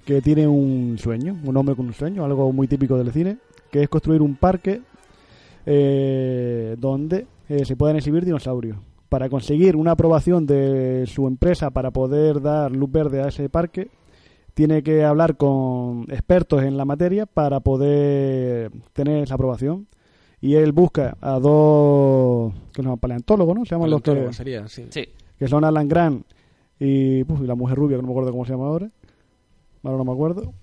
que tiene un sueño, un hombre con un sueño, algo muy típico del cine, que es construir un parque eh, donde eh, se puedan exhibir dinosaurios. Para conseguir una aprobación de su empresa para poder dar luz verde a ese parque, tiene que hablar con expertos en la materia para poder tener esa aprobación. Y él busca a dos que son paleontólogos, ¿no? Se llaman los que, sería, sí. Sí. que son Alan Grant y, uf, y la mujer rubia, que no me acuerdo cómo se llama ahora. Ahora no me acuerdo.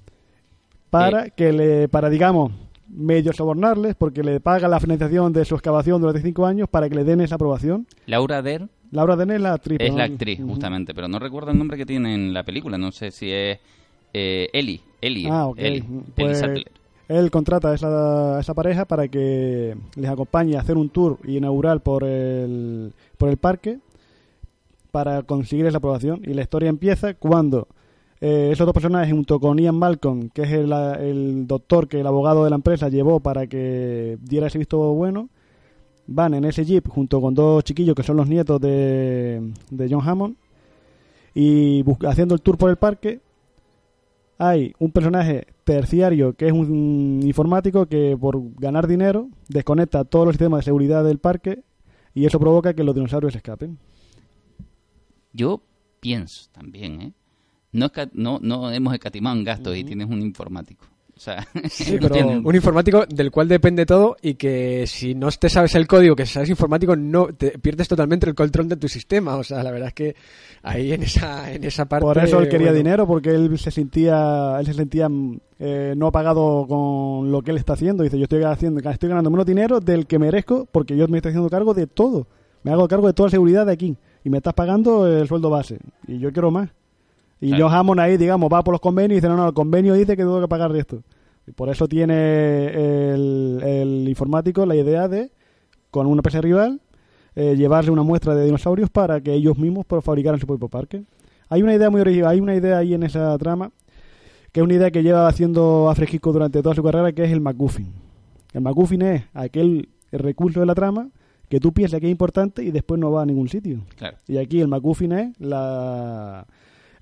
Para que le, para digamos, medio sobornarles, porque le paga la financiación de su excavación durante cinco años para que le den esa aprobación. Laura Der Laura Dern es la actriz. es ¿no? la actriz, justamente, pero no recuerdo el nombre que tiene en la película. No sé si es eh, Ellie. Ellie. Ah, ok. Pues-. Él contrata a esa, a esa pareja para que les acompañe a hacer un tour inaugural por el, por el parque para conseguir esa aprobación. Y la historia empieza cuando eh, esos dos personajes, junto con Ian Malcolm, que es el, el doctor que el abogado de la empresa llevó para que diera ese visto bueno, van en ese jeep junto con dos chiquillos que son los nietos de, de John Hammond y haciendo el tour por el parque hay un personaje terciario que es un informático que por ganar dinero desconecta todos los sistemas de seguridad del parque y eso provoca que los dinosaurios escapen. Yo pienso también, ¿eh? No, no, no hemos escatimado en gastos y tienes un informático. O sea, Sí, pero- tienen- Un informático del cual depende todo y que si no te sabes el código, que si sabes informático, no te pierdes totalmente el control de tu sistema. O sea, la verdad es que ahí en esa, en esa parte. Por eso él quería bueno, dinero porque él se sentía él se sentía eh, no pagado con lo que él está haciendo. Dice, yo estoy haciendo estoy ganando menos dinero del que merezco porque yo me estoy haciendo cargo de todo. Me hago cargo de toda la seguridad de aquí y me estás pagando el sueldo base y yo quiero más. Y Claro. John Hammond ahí, digamos, va por los convenios y dice, no, no, el convenio dice que tengo que pagar esto. Y por eso tiene el, el informático la idea de, con una empresa rival, eh, llevarle una muestra de dinosaurios para que ellos mismos fabricaran su propio parque. Hay una idea muy original, hay una idea ahí en esa trama, que es una idea que lleva haciendo a Fresquico durante toda su carrera, que es el MacGuffin. El MacGuffin es aquel recurso de la trama que tú piensas que es importante y después no va a ningún sitio. Claro. Y aquí el MacGuffin es la,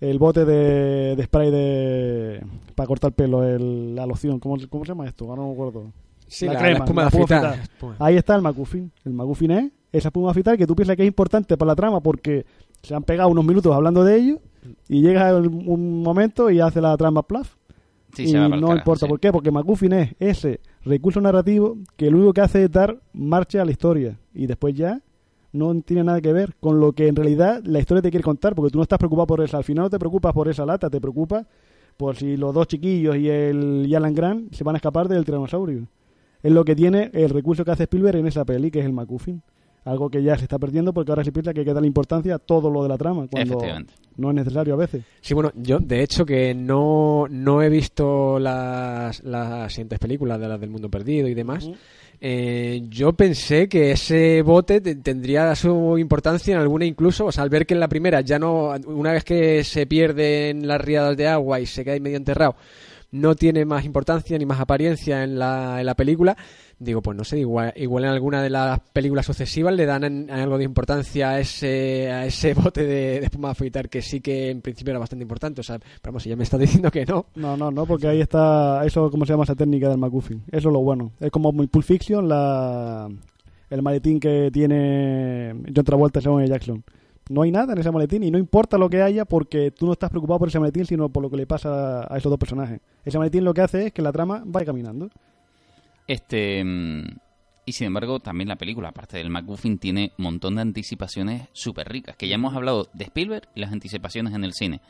el bote de, de spray de para cortar pelo, el- la loción. ¿Cómo, ¿Cómo se llama esto? Ahora no me acuerdo. Sí, la la, crema, la espuma de afeitar. Ahí está el MacGuffin. El MacGuffin es esa espuma afeitar que tú piensas que es importante para la trama porque se han pegado unos minutos hablando de ello y llega el- un momento y hace la trama plaf. Sí, y no importa sí. por qué, porque MacGuffin es ese recurso narrativo que lo único que hace es dar marcha a la historia y después ya no tiene nada que ver con lo que en realidad la historia te quiere contar, porque tú no estás preocupado por esa, al final no te preocupas por esa lata, te preocupas por si los dos chiquillos y el y Alan Grant se van a escapar del tiranosaurio. Es lo que tiene el recurso que hace Spielberg en esa peli, que es el MacGuffin. Algo que ya se está perdiendo porque ahora se piensa que hay que darle importancia a todo lo de la trama, cuando no es necesario a veces. Sí, bueno, yo de hecho que no, no he visto las, las siguientes películas de las del mundo perdido y demás. Eh, yo pensé que ese bote te- tendría su importancia en alguna incluso, o sea, al ver que en la primera ya no, una vez que se pierde en las riadas de agua y se queda medio enterrado, no tiene más importancia ni más apariencia en la, en la película. Digo, pues no sé, igual, igual en alguna de las películas sucesivas le dan algo de importancia a ese, a ese bote de, espuma afeitar que sí que en principio era bastante importante. O sea, pero vamos, si ya me está diciendo que no. No, no, no, porque ahí está, eso, ¿cómo se llama esa técnica del MacGuffin? Eso es lo bueno. Es como muy Pulp Fiction, la, el maletín que tiene John Travolta y Samuel. Jackson. No hay nada en ese maletín y no importa lo que haya porque tú no estás preocupado por ese maletín, sino por lo que le pasa a esos dos personajes. Ese maletín lo que hace es que la trama vaya caminando. Este. mm, Y sin embargo, también la película, aparte del MacGuffin, tiene un montón de anticipaciones súper ricas. Que ya hemos hablado de Spielberg y las anticipaciones en el cine.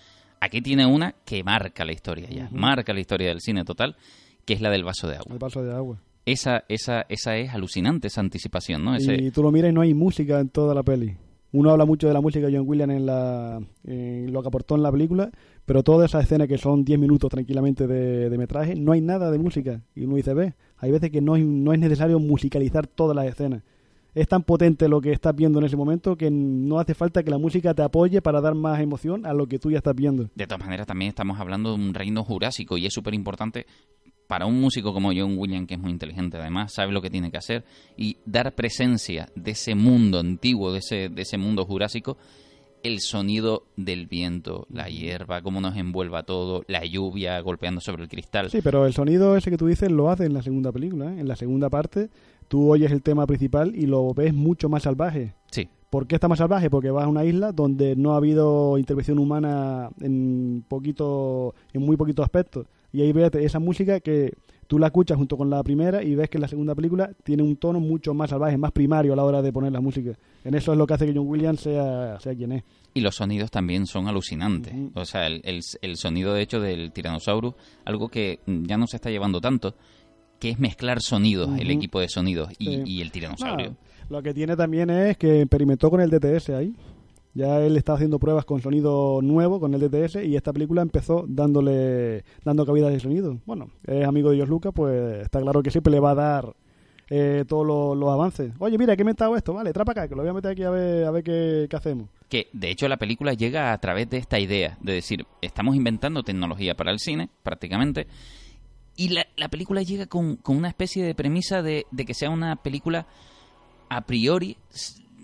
Aquí tiene una que marca la historia ya. Marca la historia del cine total, que es la del vaso de agua. El vaso de agua. Esa, esa, esa es alucinante, esa anticipación, ¿no? Ese, Y tú lo miras y no hay música en toda la peli. Uno habla mucho de la música de John Williams en, la, en lo que aportó en la película, pero toda esa escena que son 10 minutos tranquilamente de, de metraje, no hay nada de música. Y uno dice, ve, hay veces que no, no es necesario musicalizar todas las escenas. Es tan potente lo que estás viendo en ese momento que no hace falta que la música te apoye para dar más emoción a lo que tú ya estás viendo. De todas maneras, también estamos hablando de un reino jurásico y es súper importante para un músico como John Williams, que es muy inteligente además, sabe lo que tiene que hacer y dar presencia de ese mundo antiguo, de ese, de ese mundo jurásico, el sonido del viento, la hierba, cómo nos envuelva todo, la lluvia golpeando sobre el cristal. Sí, pero el sonido ese que tú dices lo hace en la segunda película. ¿eh? En la segunda parte tú oyes el tema principal y lo ves mucho más salvaje. Sí, ¿Por qué está más salvaje? Porque vas a una isla donde no ha habido intervención humana en poquito, en muy poquitos aspectos. Y ahí ves esa música que tú la escuchas junto con la primera y ves que la segunda película tiene un tono mucho más salvaje, más primario a la hora de poner la música. En eso es lo que hace que John Williams sea, sea quien es. Y los sonidos también son alucinantes. O sea, el, el- el sonido de hecho del Tyrannosaurus, algo que ya no se está llevando tanto, que es mezclar sonidos, el equipo de sonidos y, Sí. y el tiranosaurio. Ah, lo que tiene también es que experimentó con el DTS ahí. Ya él estaba haciendo pruebas con sonido nuevo, con el DTS, y esta película empezó dándole dando cabida de sonido. Bueno, es amigo de George Lucas, pues está claro que siempre le va a dar eh, todos los, avances. Oye, mira, que he inventado esto, vale, trapa acá, que lo voy a meter aquí a ver, a ver qué, qué hacemos. Que de hecho la película llega a través de esta idea, de decir, estamos inventando tecnología para el cine, prácticamente, y la, la película llega con, con una especie de premisa de, de que sea una película a priori,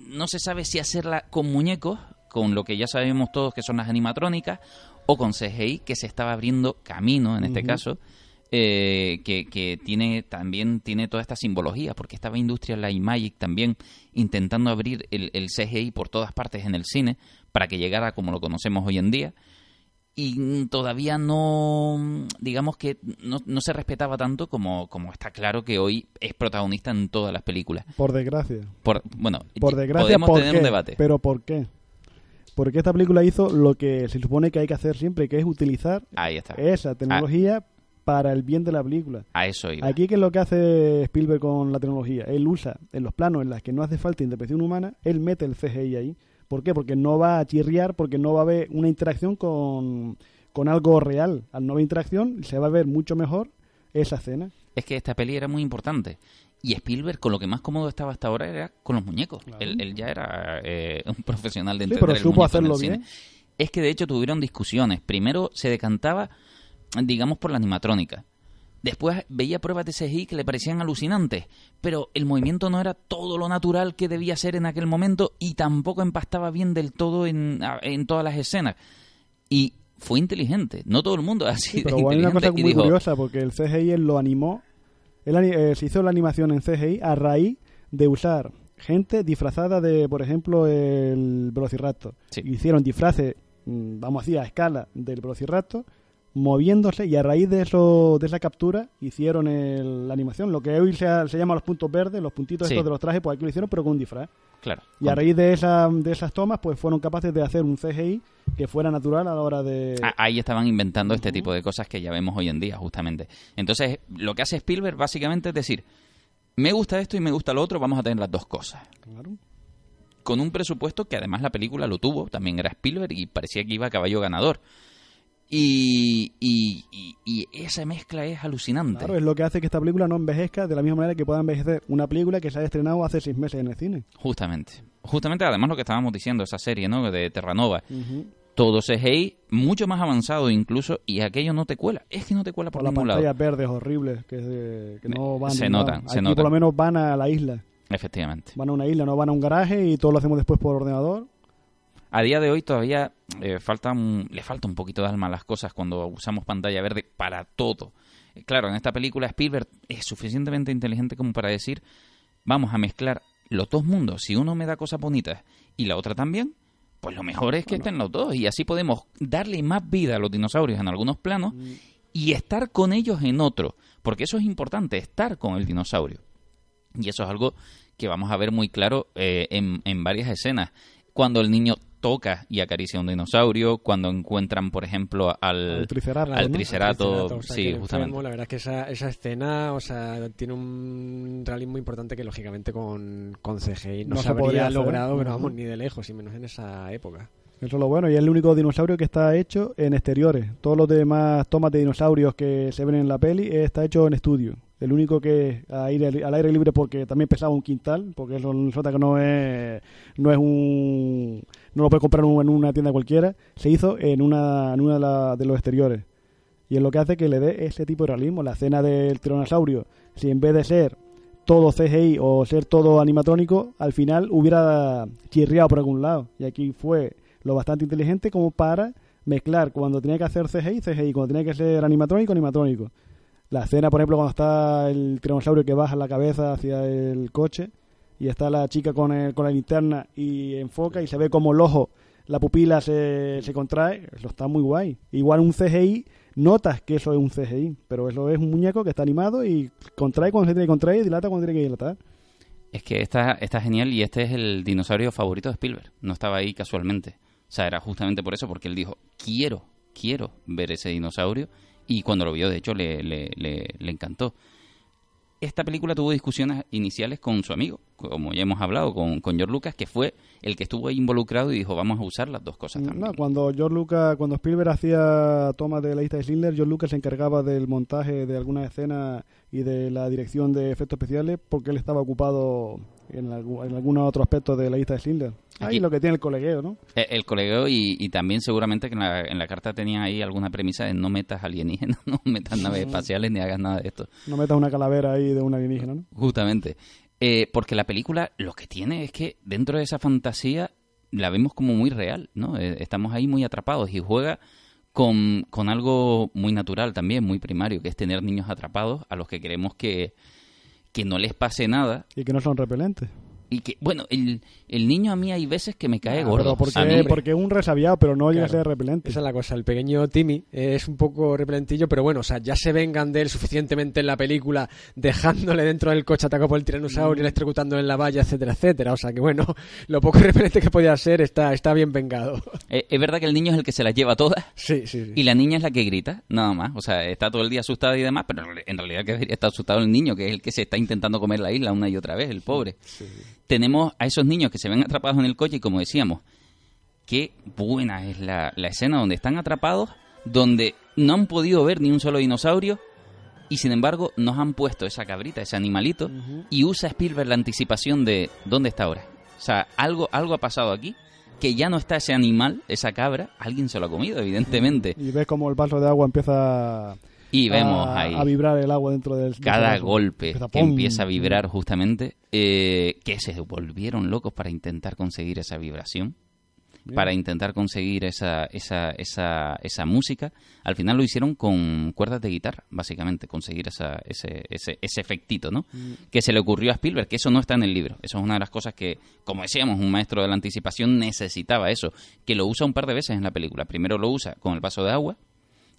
no se sabe si hacerla con muñecos, con lo que ya sabemos todos que son las animatrónicas, o con CGI, que se estaba abriendo camino en este caso, eh, que, que tiene también tiene toda esta simbología, porque estaba Industria Light Magic también intentando abrir el, el CGI por todas partes en el cine para que llegara como lo conocemos hoy en día. Y todavía no, digamos que no, no se respetaba tanto como, como está claro que hoy es protagonista en todas las películas. Por desgracia. Por, bueno, Por desgracia, podemos ¿por tener qué? un debate. Pero ¿por qué? Porque esta película hizo lo que se supone que hay que hacer siempre, que es utilizar Ahí está. esa tecnología para el bien de la película. A eso iba. Aquí, ¿qué es lo que hace Spielberg con la tecnología? Él usa en los planos en los que no hace falta intervención humana, él mete el CGI ahí. ¿Por qué? Porque no va a chirriar, porque no va a haber una interacción con, con algo real. Al no haber interacción, se va a ver mucho mejor esa escena. Es que esta peli era muy importante. Y Spielberg, con lo que más cómodo estaba hasta ahora, era con los muñecos. Él, él ya era eh, un profesional de Sí, entender pero el supo hacerlo cine. bien. Es que de hecho tuvieron discusiones. Primero se decantaba, digamos, por la animatrónica. Después veía pruebas de CGI que le parecían alucinantes, pero el movimiento no era todo lo natural que debía ser en aquel momento y tampoco empastaba bien del todo en, todas las escenas. Y fue inteligente. No todo el mundo así Sí, de pero hay una inteligente. cosa muy dijo, curiosa, porque el CGI él lo animó. Él, eh, se hizo la animación en CGI a raíz de usar gente disfrazada de, por ejemplo, el Velociraptor. Sí. Hicieron disfraces, mm, vamos a decir, a escala del Velociraptor, moviéndose y a raíz de eso de esa captura hicieron el- la animación. Lo que hoy se, se llama los puntos verdes, los puntitos Sí. estos de los trajes, pues aquí lo hicieron, pero con un disfraz. Claro. Y a raíz de, esa, de esas tomas, pues fueron capaces de hacer un CGI que fuera natural a la hora de... Ah, Ahí estaban inventando este tipo de cosas que ya vemos hoy en día, justamente. Entonces, lo que hace Spielberg básicamente es decir, me gusta esto y me gusta lo otro, vamos a tener las dos cosas. Claro. Con un presupuesto que además la película lo tuvo, también era Spielberg y parecía que iba a caballo ganador. Y, y, y- y esa mezcla es alucinante. Claro, es lo que hace que esta película no envejezca de la misma manera que pueda envejecer una película que se haya estrenado hace seis meses en el cine. Justamente. Justamente, además lo que estábamos diciendo, esa serie, ¿no? De Terranova. Todo CGI, mucho más avanzado incluso, y aquello no te cuela. Es que no te cuela por Por las ningún lado. pantallas verdes horribles que, que no van Se notan, lado. se Aquí notan. por lo menos van a la isla. Efectivamente. Van a una isla, no van a un garaje y todo lo hacemos después por ordenador. A día de hoy todavía eh, falta un- le falta un poquito de alma a las cosas cuando usamos pantalla verde para todo. Eh, Claro, en esta película Spielberg es suficientemente inteligente como para decir, vamos a mezclar los dos mundos. Si uno me da cosas bonitas y la otra también, pues lo mejor es que estén los dos y así podemos darle más vida a los dinosaurios en algunos planos y estar con ellos en otro, porque eso es importante, estar con el dinosaurio. Y eso es algo que vamos a ver muy claro eh, en, en varias escenas. Cuando el niño toca y acaricia un dinosaurio, cuando encuentran, por ejemplo, al, Al triceratops, tricerato, Triceratops, o sea, sí, justamente. enfermo, la verdad es que esa, esa escena, o sea, tiene un realismo importante que lógicamente con, con CGI no, No se, se podría habría hacer. logrado, pero vamos, ni de lejos, y menos en esa época. Eso es lo bueno, y es el único dinosaurio que está hecho en exteriores. Todos los demás tomas de dinosaurios que se ven en la peli eh, está hecho en estudio. El único que a aire- al aire libre porque también pesaba un quintal, porque eso nota que no es no es un no lo puedes comprar en un- en una tienda cualquiera, se hizo en una en de, la- de los exteriores. Y es lo que hace que le dé ese tipo de realismo. La escena del tiranosaurio, si en vez de ser todo CGI o ser todo animatrónico, al final hubiera chirriado por algún lado. Y aquí fue lo bastante inteligente como para mezclar cuando tenía que hacer CGI, CGI, cuando tenía que ser animatrónico, animatrónico. La escena, por ejemplo, cuando está el tiranosaurio que baja la cabeza hacia el coche y está la chica con, el- con la linterna y enfoca y se ve como el ojo, la pupila se, se contrae, eso está muy guay. Igual un CGI, notas que eso es un CGI, pero eso es un muñeco que está animado y contrae cuando se tiene que contraer y dilata cuando tiene que dilatar. Es que está, está genial y este es el dinosaurio favorito de Spielberg. No estaba ahí casualmente. O sea, era justamente por eso, porque él dijo, quiero, quiero ver ese dinosaurio. Y cuando lo vio, de hecho, le, le, le, le encantó. Esta película tuvo discusiones iniciales con su amigo, como ya hemos hablado, con, George Lucas, que fue el que estuvo involucrado y dijo, vamos a usar las dos cosas también. Cuando George Lucas, cuando Spielberg hacía tomas de la lista de Schindler, George Lucas se encargaba del montaje de algunas escenas y de la dirección de efectos especiales porque él estaba ocupado en, algu- en algún otro aspecto de la lista de Schindler. Ahí lo que tiene el colegueo, ¿no? Eh, El colegio y, y también seguramente que en la, en la carta tenía ahí alguna premisa de no metas alienígenas, no metas naves espaciales ni hagas nada de esto. No metas una calavera ahí de un alienígena, ¿no? Justamente. Eh, porque la película lo que tiene es que dentro de esa fantasía la vemos como muy real, ¿no? Eh, estamos ahí muy atrapados y juega con, con algo muy natural también, muy primario, que es tener niños atrapados a los que queremos que, que no les pase nada. Y que no son repelentes. Y que, bueno, el, el niño a mí hay veces que me cae Ah, gordo. porque, A mí- porque es un resabiado, pero no llega a ser repelente. Esa es la cosa, el pequeño Timmy es un poco repelentillo, pero bueno, o sea, ya se vengan de él suficientemente en la película, dejándole dentro del coche atacado por el tiranosaurio, electrocutándole en la valla, etcétera, etcétera. O sea que bueno, lo poco repelente que podía ser está, está bien vengado. Eh, es verdad que el niño es el que se las lleva todas. Sí, sí, sí. Y la niña es la que grita, nada más. O sea, está todo el día asustada y demás, pero en realidad que debería estar asustado el niño, que es el que se está intentando comer la isla una y otra vez, el pobre. Tenemos a esos niños que se ven atrapados en el coche y como decíamos, qué buena es la, la escena donde están atrapados, donde no han podido ver ni un solo dinosaurio y sin embargo nos han puesto esa cabrita, ese animalito, y usa Spielberg la anticipación de ¿dónde está ahora? O sea, algo, algo ha pasado aquí, que ya no está ese animal, esa cabra, alguien se lo ha comido, evidentemente. Y ves como el vaso de agua empieza a, Y vemos a- ahí a vibrar el agua dentro del cada golpe Empieza que empieza a vibrar justamente, eh, que se volvieron locos para intentar conseguir esa vibración, Bien. para intentar conseguir esa, esa, esa, esa música. Al final lo hicieron con cuerdas de guitarra, básicamente, conseguir esa, ese, ese, ese efectito, ¿no? Que se le ocurrió a Spielberg, que eso no está en el libro. Eso es una de las cosas que, como decíamos, un maestro de la anticipación necesitaba eso, que lo usa un par de veces en la película. Primero lo usa con el vaso de agua,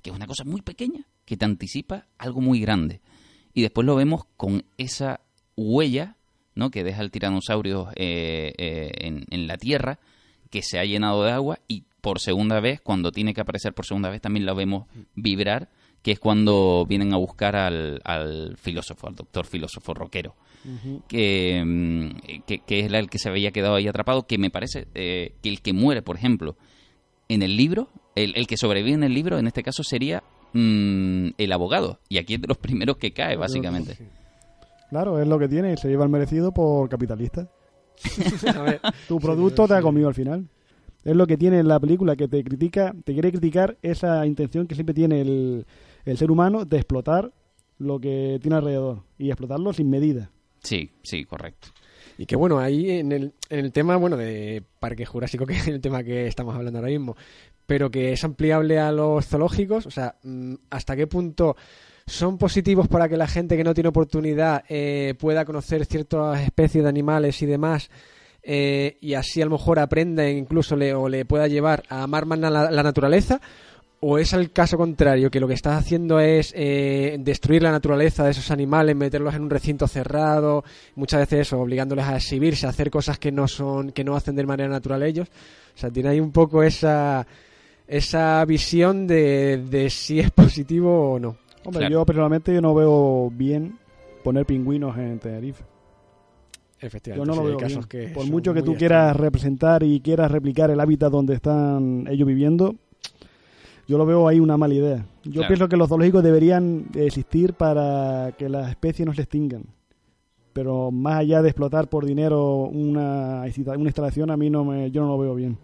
que es una cosa muy pequeña, que te anticipa algo muy grande. Y después lo vemos con esa huella, ¿no? Que deja el tiranosaurio eh, eh, en, en la tierra, que se ha llenado de agua y por segunda vez, cuando tiene que aparecer por segunda vez, también lo vemos vibrar, que es cuando vienen a buscar al, al filósofo, al doctor filósofo rockero, que, mm, que, que es el que se había quedado ahí atrapado, que me parece eh, que el que muere, por ejemplo, en el libro, el, el que sobrevive en el libro, en este caso sería mm, el abogado, y aquí es de los primeros que cae, básicamente. Claro, es lo que tiene y se lleva el merecido por capitalista. A ver, Tu producto te ha comido al final. Es lo que tiene la película, que te critica, te quiere criticar esa intención que siempre tiene el, el ser humano de explotar lo que tiene alrededor y explotarlo sin medida. Sí, sí, correcto. Y que bueno, ahí en el, en el tema, bueno, de Parque Jurásico, que es el tema que estamos hablando ahora mismo, pero que es ampliable a los zoológicos, o sea, mm, ¿hasta qué punto son positivos para que la gente que no tiene oportunidad eh, pueda conocer ciertas especies de animales y demás? eh, y así a lo mejor aprenda e incluso le, o le pueda llevar a amar más la, naturaleza o es el caso contrario, que lo que estás haciendo es eh, destruir la naturaleza de esos animales, meterlos en un recinto cerrado, muchas veces eso, obligándoles a exhibirse, a hacer cosas que no son, que no hacen de manera natural ellos. O sea, tiene ahí un poco esa, esa visión de, de si es positivo o no. Hombre, Claro. yo personalmente yo no veo bien poner pingüinos en Tenerife. Yo Efectivamente, no sí, lo hay veo casos bien. que Por mucho que tú quieras representar y quieras replicar el hábitat donde están ellos viviendo, yo lo veo ahí una mala idea. Yo Claro. pienso que los zoológicos deberían existir para que las especies no se extingan. Pero más allá de explotar por dinero una, una instalación, a mí no me, yo no lo veo bien.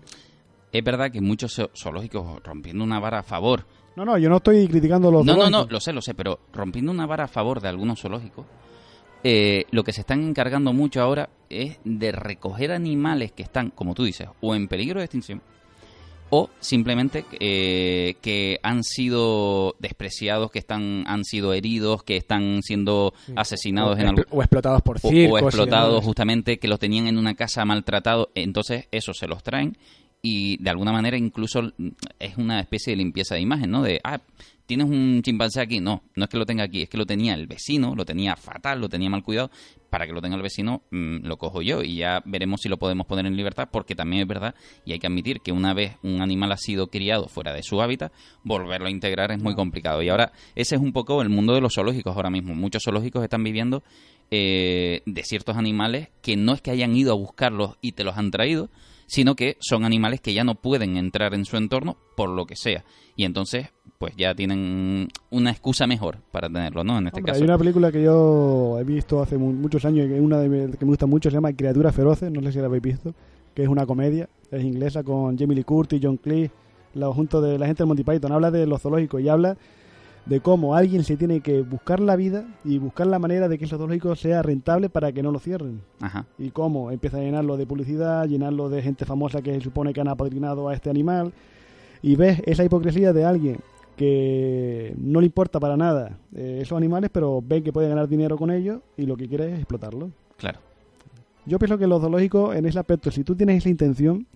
Es verdad que muchos zo- zoológicos rompiendo una vara a favor. No, no, yo no estoy criticando los No, no, no, zoológicos. lo sé, lo sé, pero rompiendo una vara a favor de algunos zoológicos, eh, lo que se están encargando mucho ahora es de recoger animales que están, como tú dices, o en peligro de extinción, o simplemente eh, que han sido despreciados, que están han sido heridos, que están siendo asesinados o, en algún expl- o explotados por circos. o explotados justamente que los tenían en una casa maltratado entonces eso se los traen y de alguna manera incluso mm, es una especie de limpieza de imagen no de ah tienes un chimpancé aquí no no es que lo tenga aquí es que lo tenía el vecino lo tenía fatal lo tenía mal cuidado. Para que lo tenga el vecino mm, lo cojo yo y ya veremos si lo podemos poner en libertad porque también es verdad y hay que admitir que una vez un animal ha sido criado fuera de su hábitat volverlo a integrar es muy complicado. Y ahora ese es un poco el mundo de los zoológicos ahora mismo. Muchos zoológicos están viviendo eh, de ciertos animales que no es que hayan ido a buscarlos y te los han traído, sino que son animales que ya no pueden entrar en su entorno por lo que sea. Y entonces, pues ya tienen una excusa mejor para tenerlo, ¿no? En este Hombre, caso. hay una película que yo he visto hace mu- muchos años, que es una de que me gusta mucho, se llama Criaturas Feroces, no sé si la habéis visto, que es una comedia, es inglesa con Jamie Lee Curtis, John Cleese, la, junto de la gente del Monty Python, habla de los zoológicos y habla de cómo alguien se tiene que buscar la vida y buscar la manera de que ese zoológico sea rentable para que no lo cierren. Ajá. Y cómo empieza a llenarlo de publicidad, llenarlo de gente famosa que se supone que han apadrinado a este animal. Y ves esa hipocresía de alguien que no le importa para nada eh, esos animales, pero ve que puede ganar dinero con ellos y lo que quiere es explotarlo. Claro. Yo pienso que los zoológicos, en ese aspecto, si tú tienes esa intención,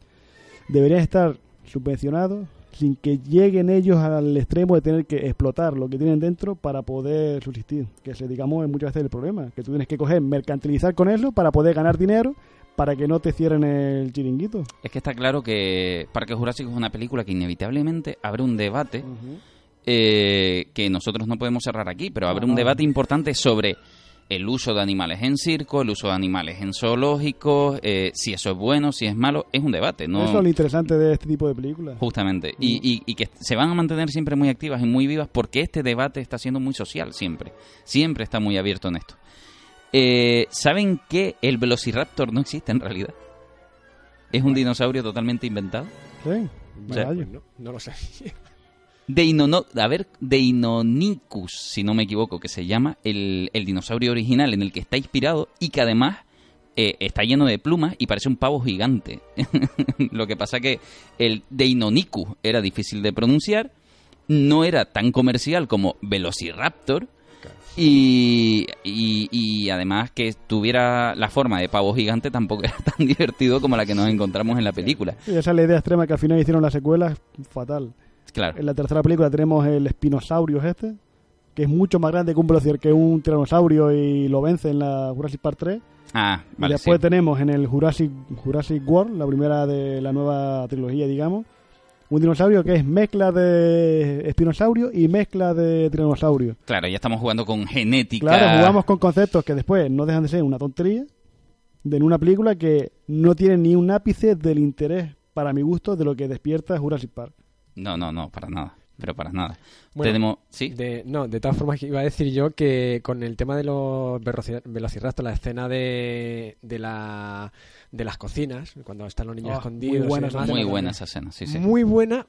deberían estar subvencionados sin que lleguen ellos al extremo de tener que explotar lo que tienen dentro para poder subsistir. Que ese, digamos, es muchas veces el problema. Que tú tienes que coger, mercantilizar con eso para poder ganar dinero para que no te cierren el chiringuito. Es que está claro que Parque Jurásico es una película que inevitablemente abre un debate eh, que nosotros no podemos cerrar aquí, pero abre un debate importante sobre el uso de animales en circo, el uso de animales en zoológicos, eh, si eso es bueno, si es malo, es un debate, ¿no? Eso es lo interesante de este tipo de películas. Justamente. Y, y- y que se van a mantener siempre muy activas y muy vivas porque este debate está siendo muy social siempre. Siempre está muy abierto en esto. Eh, ¿Saben que el Velociraptor no existe en realidad? Es un dinosaurio totalmente inventado. Sí, O sea. Pues no, no lo sé. De Inono- a ver, de Inonicus, si no me equivoco, que se llama el, el dinosaurio original en el que está inspirado y que además eh, está lleno de plumas y parece un pavo gigante. Lo que pasa que el de Inonicus era difícil de pronunciar, no era tan comercial como Velociraptor. Y, y, y además que tuviera la forma de pavo gigante tampoco era tan divertido como la que nos encontramos en la película. Y esa es la idea extrema que al final hicieron las secuelas, fatal. Claro. En la tercera película tenemos el Spinosaurus este, que es mucho más grande que un que un tiranosaurio y lo vence en la Jurassic Park 3. Ah, y vale, después sí. tenemos en el Jurassic, Jurassic World, la primera de la nueva trilogía, digamos, un dinosaurio que es mezcla de espinosaurio y mezcla de tiranosaurio. Claro, ya estamos jugando con genética. Claro, jugamos con conceptos que después no dejan de ser una tontería de en una película que no tiene ni un ápice del interés, para mi gusto, de lo que despierta Jurassic Park. No, no, no, para nada. Pero para nada. Bueno, Tenemos. Sí. De, no, de todas formas, iba a decir yo que con el tema de los veloci- velociraptor, la escena de, de, la, de las cocinas, cuando están los niños Ah, escondidos. muy buena y esa demás, Muy buena esa escena, sí, sí. muy buena,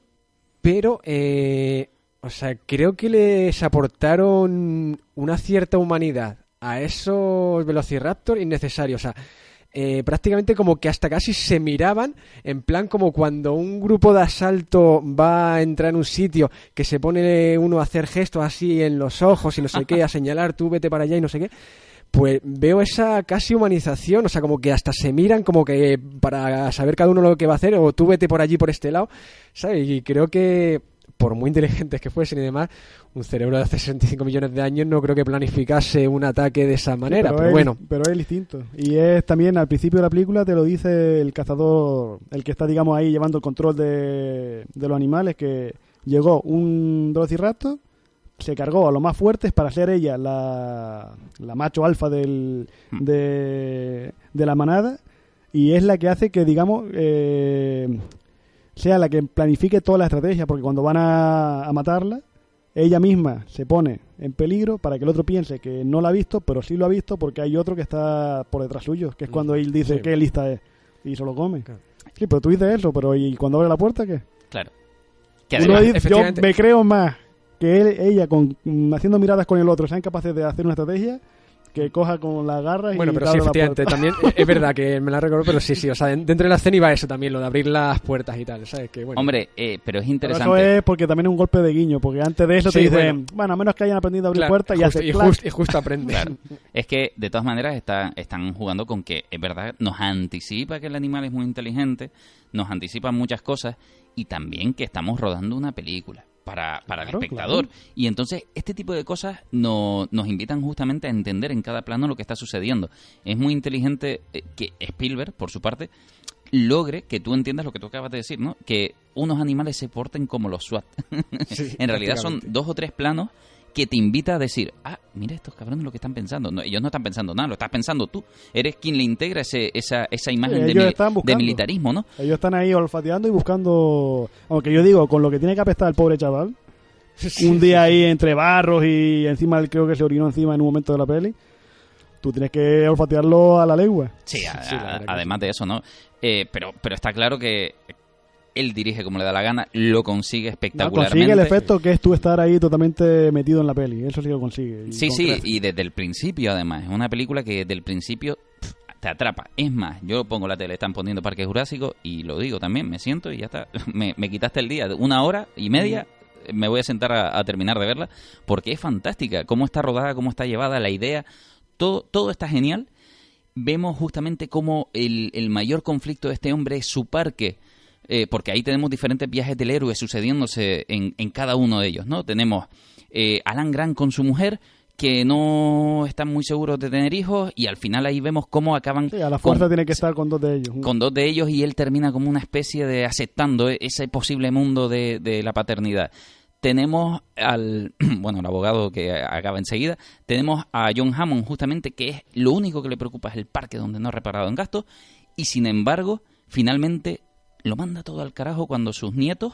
pero, eh, o sea, creo que les aportaron una cierta humanidad a esos velociraptor innecesarios. O sea, eh, prácticamente como que hasta casi se miraban, en plan como cuando un grupo de asalto va a entrar en un sitio, que se pone uno a hacer gestos así en los ojos y no sé qué, a señalar tú vete para allá y no sé qué. Pues veo esa casi humanización, o sea, como que hasta se miran como que para saber cada uno lo que va a hacer, o tú vete por allí, por este lado, ¿sabes? Y creo que por muy inteligentes que fuesen y demás, un cerebro de hace 65 millones de años no creo que planificase un ataque de esa manera, pero, es, bueno. Pero es distinto. Y es también al principio de la película te lo dice el cazador, el que está, digamos, ahí llevando el control de, de los animales, que llegó un velociraptor, se cargó a los más fuertes para ser ella la, la macho alfa del, Hmm. de, de la manada y es la que hace que, digamos, eh, sea la que planifique toda la estrategia, porque cuando van a, a matarla, ella misma se pone en peligro para que el otro piense que no la ha visto, pero sí lo ha visto porque hay otro que está por detrás suyo, que es cuando él dice Sí. qué lista es y se lo come. Claro. Sí, pero tú dices eso, pero ¿y cuando abre la puerta qué? Claro. Que además- dice, yo me creo más que él- ella con mm, haciendo miradas con el otro sean capaces de hacer una estrategia que coja con las garras Bueno, y pero te sí, la efectivamente, también eh, es verdad que me la recuerdo, pero sí, sí, o sea, dentro de la escena iba eso también, lo de abrir las puertas y tal, ¿sabes? Que, bueno, Hombre, eh, pero es Pero interesante. eso es porque también es un golpe de guiño, porque antes de eso te dicen, bueno. bueno. a menos que hayan aprendido a abrir claro, puertas y justo, hace y, justo, y justo aprende. Claro. Es que, de todas maneras, está, están jugando con que, es verdad, nos anticipa que el animal es muy inteligente, nos anticipa muchas cosas y también que estamos rodando una película para, para Claro, el espectador. Y entonces, este tipo de cosas no- nos invitan justamente a entender en cada plano lo que está sucediendo. Es muy inteligente eh, que Spielberg, por su parte, logre que tú entiendas lo que tú acabas de decir, ¿no? Que unos animales se porten como los SWAT. Sí, en realidad son dos o tres planos que te invita a decir, ah, mira estos cabrones lo que están pensando. No, ellos no están pensando nada, lo estás pensando tú. Eres quien le integra ese, esa, esa imagen de, mili- de militarismo, ¿no? Ellos están ahí olfateando y buscando, aunque yo digo, con lo que tiene que apestar el pobre chaval, un día ahí entre barros y encima creo que se orinó encima en un momento de la peli, tú tienes que olfatearlo a la lengua. Sí, a- a- además de eso, ¿no? Eh, pero, pero está claro que él dirige como le da la gana, lo consigue No, espectacularmente. consigue el efecto que es tú estar ahí totalmente metido en la peli, eso sí lo consigue. Sí, con sí, y desde el principio además. Es una película que desde el principio te atrapa. Es más, yo pongo la tele, están poniendo Parque Jurásico y lo digo también, me siento y ya está. Me, me quitaste el día, una hora y media. Me voy a sentar a, a terminar de verla porque es fantástica. Cómo está rodada, cómo está llevada, la idea, todo, todo está genial. Vemos justamente cómo el, el mayor conflicto de este hombre es su parque. Eh, porque ahí tenemos diferentes viajes del héroe sucediéndose en, en cada uno de ellos, ¿no? Tenemos eh, Alan Grant con su mujer, que no están muy seguros de tener hijos, y al final ahí vemos cómo acaban Sí, a la con- fuerza tiene que estar con dos de ellos. con dos de ellos y él termina como una especie de aceptando e- ese posible mundo de, de la paternidad. Tenemos al, bueno, el abogado que acaba enseguida, tenemos a John Hammond justamente que es lo único que le preocupa es el parque donde no ha reparado en gastos y sin embargo, finalmente lo manda todo al carajo cuando sus nietos,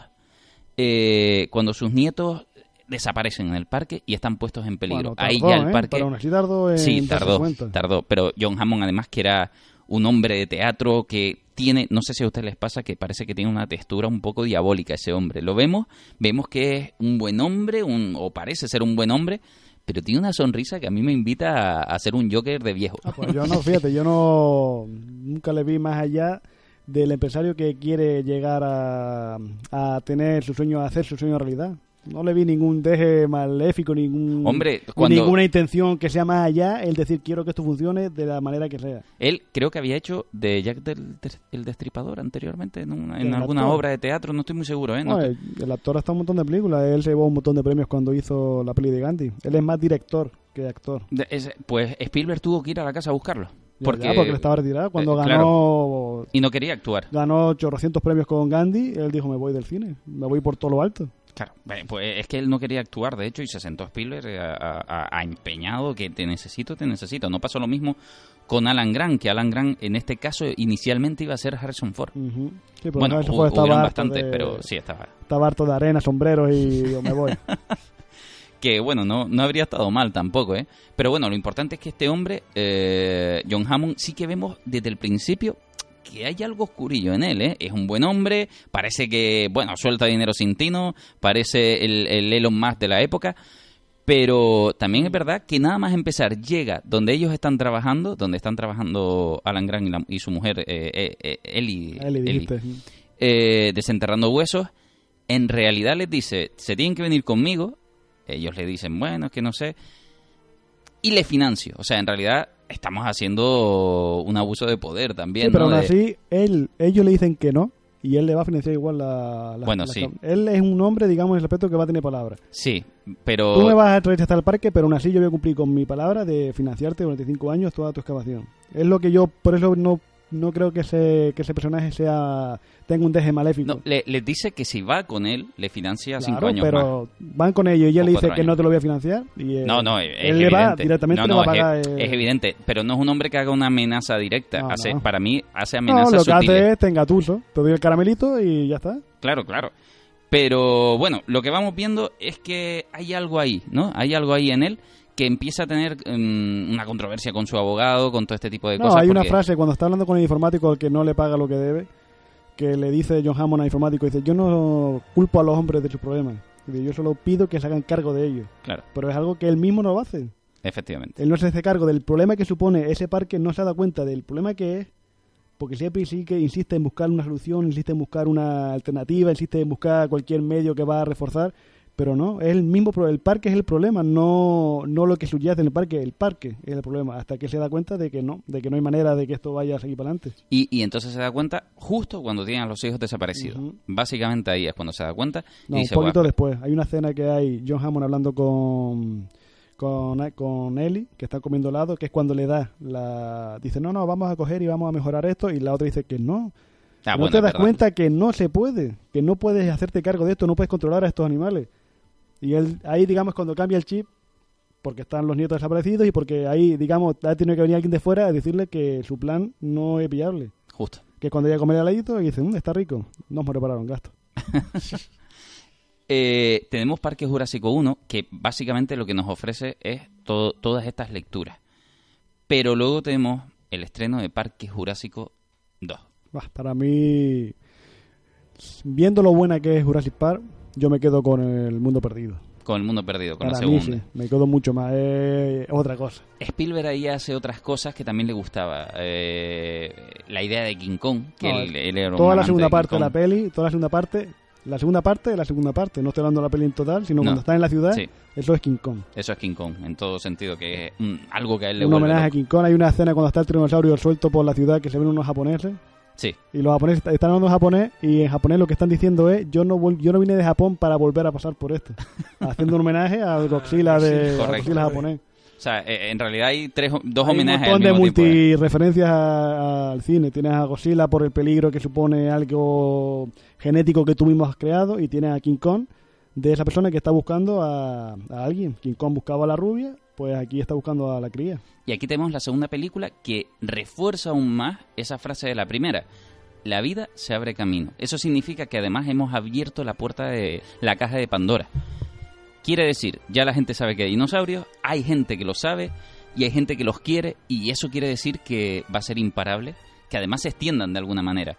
eh, cuando sus nietos desaparecen en el parque y están puestos en peligro. Bueno, Ahí ya el ¿eh? parque aún así tardó en Sí, tardó, tardó. Pero John Hammond, además, que era un hombre de teatro que tiene, no sé si a ustedes les pasa, que parece que tiene una textura un poco diabólica ese hombre. Lo vemos, vemos que es un buen hombre, un, o parece ser un buen hombre, pero tiene una sonrisa que a mí me invita a, a ser un Joker de viejo. Ah, pues yo no, fíjate, yo no nunca le vi más allá del empresario que quiere llegar a, a tener su sueño, a hacer su sueño realidad. No le vi ningún deje maléfico, ningún, Hombre, cuando- ninguna intención que sea más allá el decir quiero que esto funcione de la manera que sea. Él creo que había hecho de Jack del, el Destripador anteriormente en, una- en alguna actor. obra de teatro, no estoy muy seguro, ¿eh? No No, el, el actor en un montón de películas, él se llevó un montón de premios cuando hizo la peli de Gandhi. Él es más director que actor. de- ese- pues Spielberg tuvo que ir a la casa a buscarlo. Porque, ya, porque él estaba retirado. Cuando eh, ganó Y no quería actuar. ganó 800 premios con Gandhi, él dijo me voy del cine, me voy por todo lo alto. Claro, eh, pues es que él no quería actuar, de hecho, y se sentó Spielberg eh, a, a- a empeñado que te necesito, te necesito. No pasó lo mismo con Alan Grant, que Alan Grant en este caso inicialmente iba a ser Harrison Ford. Ujú. Sí, pero bueno, estaba bastantes, de- pero sí estaba. Estaba harto de arena, sombreros y me voy. Que bueno, no, no habría estado mal tampoco, ¿eh? Pero bueno, lo importante es que este hombre, eh, John Hammond, sí que vemos desde el principio que hay algo oscurillo en él, ¿eh? Es un buen hombre, parece que, bueno, suelta dinero sin tino, parece el, el Elon Musk de la época, pero también es verdad que nada más empezar llega donde ellos están trabajando, donde están trabajando Alan Grant y, la- y su mujer, eh, eh, eh, Ellie, A él le Ellie, eh, desenterrando huesos, en realidad les dice, se tienen que venir conmigo, ellos le dicen, bueno, es que no sé, y le financio, o sea, en realidad estamos haciendo un abuso de poder también, Sí, pero ¿no? aún así, él, ellos le dicen que no y él le va a financiar igual la... la- Bueno, la- sí. Él es un hombre, digamos, en el respeto que va a tener palabra. Sí, pero... Tú me vas a traer hasta el parque, pero aún así yo voy a cumplir con mi palabra de financiarte durante cinco años toda tu excavación. Es lo que yo, por eso no, no creo que ese, que ese personaje sea tenga un deje maléfico. No, le, le dice que si va con él, le financia cinco años más. pero van con ellos y ella le dice que no te lo voy a financiar. Y, eh, No, no, es él le va evidente. directamente No, no, va a pagar. es, eh, es evidente, pero no es un hombre que haga una amenaza directa. No, hace, no. Para mí, hace no, amenazas lo que sutiles. hace es te engatuso, te doy el caramelito y ya está. Claro, claro. Pero bueno, lo que vamos viendo es que hay algo ahí, ¿no? Hay algo ahí en él que empieza a tener mm, una controversia con su abogado, con todo este tipo de No, cosas. hay una frase cuando está hablando con el informático al que no le paga lo que debe, que le dice John Hammond al informático, dice, yo no culpo a los hombres de sus problemas, yo solo pido que se hagan cargo de ellos. Claro, Pero es algo que él mismo no lo hace. efectivamente. Él no se hace cargo del problema que supone ese parque, no se da cuenta del problema que es, porque siempre sí que insiste en buscar una solución, insiste en buscar una alternativa, insiste en buscar cualquier medio que va a reforzar, pero no, es el mismo el parque es el problema, no no lo que subyace en el parque, el parque es el problema, hasta que se da cuenta de que no, de que no hay manera de que esto vaya a seguir para adelante. Y, y entonces se da cuenta justo cuando tienen a los hijos desaparecidos. Básicamente ahí es cuando se da cuenta No, y un dice, poquito "Buah, después. Hay una escena que hay John Hammond hablando con con, con Ellie, que está comiendo helado, que es cuando le da la... Dice, no, no, vamos a coger y vamos a mejorar esto, y la otra dice que no. ah, no bueno, te das verdad". cuenta que no se puede, que no puedes hacerte cargo de esto, no puedes controlar a estos animales. Y él, ahí, digamos, cuando cambia el chip, porque están los nietos desaparecidos y porque ahí, digamos, ha tenido que venir alguien de fuera a decirle que su plan no es viable. Justo. Que cuando llega a comer heladito y dice, "Mm, está rico, nos prepararon gasto. Eh, tenemos Parque Jurásico 1, que básicamente lo que nos ofrece es todo- todas estas lecturas. Pero luego tenemos el estreno de Parque Jurásico 2. Bah, para mí, viendo lo buena que es Jurassic Park, yo me quedo con el mundo perdido. Con el mundo perdido, con Para la mí segunda. sí, me quedo mucho más. Es otra cosa. Spielberg ahí hace otras cosas que también le gustaba. Eh, la idea de King Kong, que No, él, él era un Toda la segunda parte de la peli, toda la segunda parte, la segunda parte de la segunda parte. No estoy hablando de la peli en total, sino No. cuando está en la ciudad, Sí, eso es King Kong. eso es King Kong, en todo sentido, que es mm, algo que a él le Un vuelve homenaje a. King Kong. Hay una escena cuando está el tiranosaurio suelto por la ciudad que se ven unos japoneses. Sí, Y los japoneses están hablando japonés y en japonés lo que están diciendo es yo no vol- yo no vine de Japón para volver a pasar por esto. Haciendo un homenaje al Godzilla de correcto. Godzilla japonés. o sea, eh, en realidad hay tres, dos Hay un homenajes montón al de mismo tiempo, ¿eh? multireferencias a- al cine. Tienes a Godzilla por el peligro que supone algo genético que tú mismo has creado y tienes a King Kong de esa persona que está buscando a, a alguien. King Kong buscaba a la rubia, pues aquí está buscando a la cría. Y aquí tenemos la segunda película que refuerza aún más esa frase de la primera. La vida se abre camino. Eso significa que además hemos abierto la puerta de la caja de Pandora. Quiere decir, ya la gente sabe que hay dinosaurios, hay gente que lo sabe y hay gente que los quiere y eso quiere decir que va a ser imparable, que además se extiendan de alguna manera.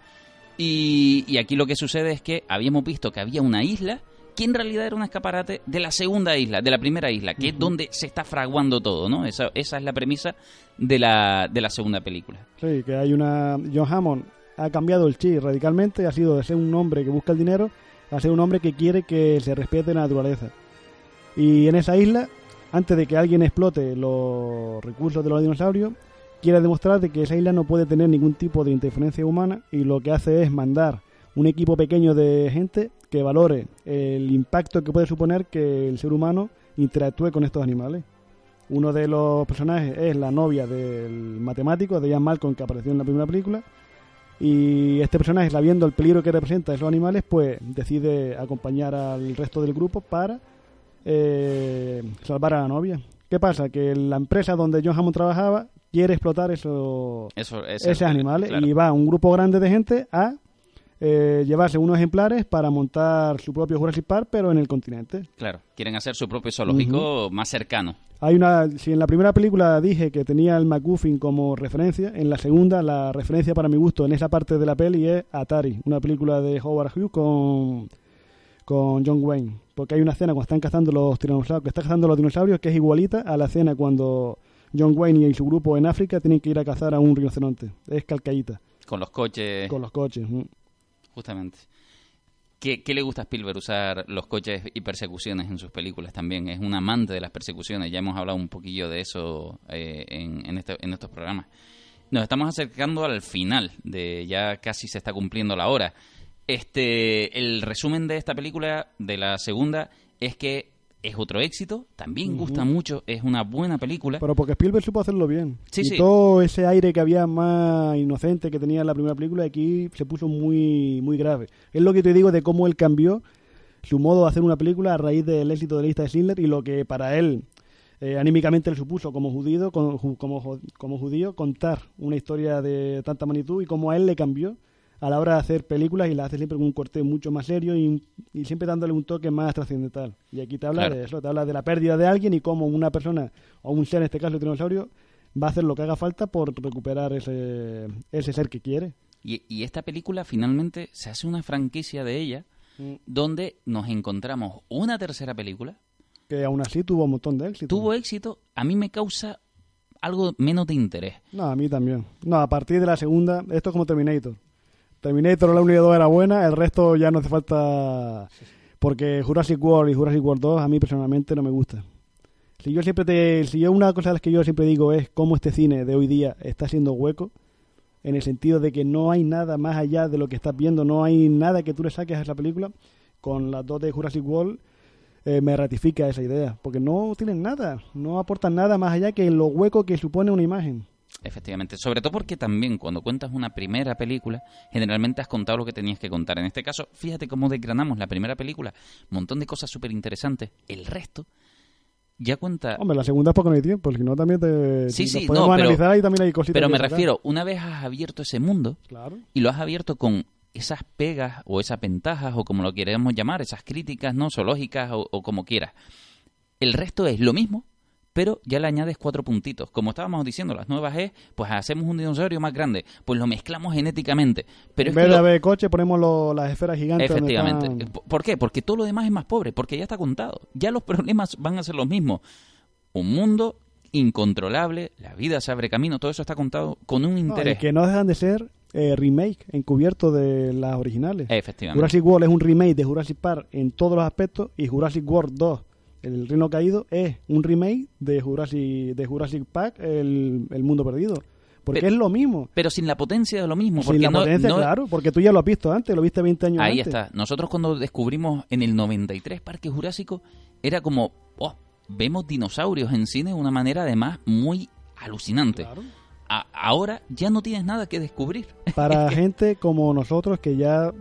Y, y aquí lo que sucede es que habíamos visto que había una isla que en realidad era un escaparate de la segunda isla, de la primera isla, que es donde se está fraguando todo, ¿no? Esa, esa es la premisa de la, de la segunda película. Sí, que hay una... John Hammond ha cambiado el chip radicalmente, ha sido de ser un hombre que busca el dinero a ser un hombre que quiere que se respete la naturaleza. Y en esa isla, antes de que alguien explote los recursos de los dinosaurios, quiere demostrar de que esa isla no puede tener ningún tipo de interferencia humana y lo que hace es mandar un equipo pequeño de gente que valore el impacto que puede suponer que el ser humano interactúe con estos animales. Uno de los personajes es la novia del matemático, de Ian Malcolm, que apareció en la primera película. Y este personaje, sabiendo el peligro que representa esos animales, pues decide acompañar al resto del grupo para eh, salvar a la novia. ¿Qué pasa? Que la empresa donde John Hammond trabajaba quiere explotar esos, Eso, ese- esos animales claro. y va un grupo grande de gente a eh, llevarse unos ejemplares para montar su propio Jurassic Park, pero en el continente. Claro, quieren hacer su propio zoológico más cercano. Hay una, si en la primera película dije que tenía el MacGuffin como referencia, en la segunda la referencia para mi gusto en esa parte de la peli es Atari, una película de Howard Hughes con, con John Wayne, porque hay una escena cuando están cazando los dinosaurios, que están cazando los dinosaurios que es igualita a la escena cuando John Wayne y su grupo en África tienen que ir a cazar a un rinoceronte, es calcaíta, Con los coches, con los coches. mm. Justamente. ¿Qué, le gusta a Spielberg usar los coches y persecuciones en sus películas también? Es un amante de las persecuciones. Ya hemos hablado un poquillo de eso eh, en, en estos programas. Nos estamos acercando al final, de ya casi se está cumpliendo la hora. Este, el resumen de esta película, de la segunda, es que es otro éxito, también gusta mucho, es una buena película. Pero porque Spielberg supo hacerlo bien. Sí, y sí. todo ese aire que había más inocente que tenía en la primera película, aquí se puso muy, muy grave. Es lo que te digo de cómo él cambió su modo de hacer una película a raíz del éxito de la lista de Schindler y lo que para él eh, anímicamente le supuso como judío, como, como judío contar una historia de tanta magnitud y cómo a él le cambió a la hora de hacer películas y la hace siempre con un corte mucho más serio y, y siempre dándole un toque más trascendental. Y aquí te habla Claro. de eso, te habla de la pérdida de alguien y cómo una persona, o un ser, en este caso el dinosaurio, va a hacer lo que haga falta por recuperar ese, ese ser que quiere. Y, y esta película finalmente se hace una franquicia de ella, donde nos encontramos una tercera película, Que aún así tuvo un montón de éxito. tuvo éxito, a mí me causa algo menos de interés. No, a mí también. No, a partir de la segunda, esto es como Terminator. Terminator la 1 y la 2 era buena, el resto ya no hace falta... Porque Jurassic World y Jurassic World 2 a mí personalmente no me gusta. Si yo siempre te... Si yo una cosa de las que yo siempre digo es cómo este cine de hoy día está siendo hueco, en el sentido de que no hay nada más allá de lo que estás viendo, no hay nada que tú le saques a esa película, con las dos de Jurassic World eh, me ratifica esa idea, porque no tienen nada, no aportan nada más allá que lo hueco que supone una imagen. Efectivamente, sobre todo porque también cuando cuentas una primera película, generalmente has contado lo que tenías que contar. En este caso, fíjate cómo desgranamos la primera película, un montón de cosas súper interesantes. El resto ya cuenta... Hombre, la segunda es porque no hay tiempo, si no también te Sí, nos sí, podemos no, pero- analizar y también hay cositas. Pero me refiero, una vez has abierto ese mundo Claro. y lo has abierto con esas pegas o esas ventajas o como lo queremos llamar, esas críticas no zoológicas o, o como quieras. El resto es lo mismo, pero ya le añades cuatro puntitos. Como estábamos diciendo, las nuevas es, pues hacemos un dinosaurio más grande, pues lo mezclamos genéticamente. Pero en vez de lo- coche, ponemos lo- las esferas gigantes. Efectivamente. están- ¿Por qué? Porque todo lo demás es más pobre, porque ya está contado. Ya los problemas van a ser los mismos. Un mundo incontrolable, la vida se abre camino, todo eso está contado con un No, interés. que no dejan de ser eh, remake encubierto de las originales. Efectivamente. Jurassic World es un remake de Jurassic Park en todos los aspectos y Jurassic World 2, El Reino Caído, es un remake de Jurassic, de Jurassic Park, el, el Mundo Perdido. Porque Pero- es lo mismo. Pero sin la potencia de lo mismo. Sin la no- potencia, no- claro, porque tú ya lo has visto antes, lo viste 20 años Ahí antes. está. Nosotros cuando descubrimos en el 93 Parque Jurásico, era como, oh, vemos dinosaurios en cine de una manera además muy alucinante. Claro. A- ahora ya no tienes nada que descubrir. Para gente como nosotros que ya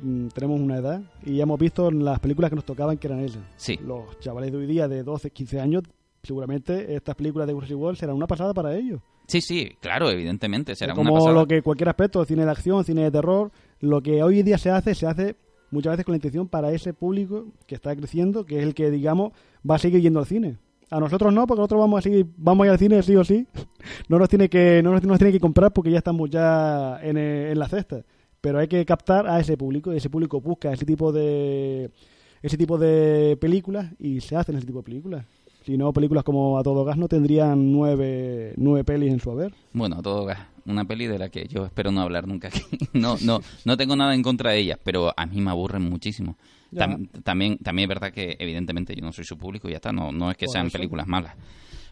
mm, tenemos una edad y ya hemos visto las películas que nos tocaban que eran esas. Sí. Los chavales de hoy día de 12, 15 años, seguramente estas películas de Jurassic World serán una pasada para ellos. Sí, sí, claro, evidentemente. Será como una pasada. lo que cualquier aspecto, cine de acción, cine de terror, lo que hoy en día se hace, se hace muchas veces con la intención para ese público que está creciendo, que es el que, digamos, va a seguir yendo al cine. A nosotros no, porque nosotros vamos a seguir, vamos a ir al cine sí o sí. No nos tiene que, no nos, no nos tiene que comprar porque ya estamos ya en, eh, en la cesta. Pero hay que captar a ese público, y ese público busca ese tipo de ese tipo de películas y se hacen ese tipo de películas. Si no, películas como A Todo Gas no tendrían nueve, nueve pelis en su haber. Bueno, a todo gas. Una peli de la que yo espero no hablar nunca aquí. No, no, no tengo nada en contra de ellas, pero a mí me aburren muchísimo. Tam- también, también es verdad que evidentemente yo no soy su público y ya está. No, no es que Por sean eso. películas malas.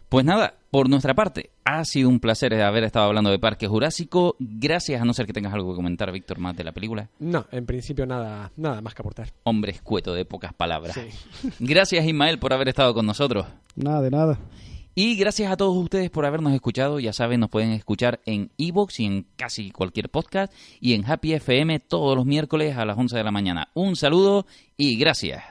Pues nada, por nuestra parte, ha sido un placer haber estado hablando de Parque Jurásico. Gracias, a no ser que tengas algo que comentar, Víctor, más de la película. No, en principio nada, nada más que aportar. Hombre escueto de pocas palabras. Sí. Gracias, Ismael, por haber estado con nosotros. Nada de nada. Y gracias a todos ustedes por habernos escuchado. Ya saben, nos pueden escuchar en Evox y en casi cualquier podcast y en Happy FM todos los miércoles a las 11 de la mañana. Un saludo y gracias.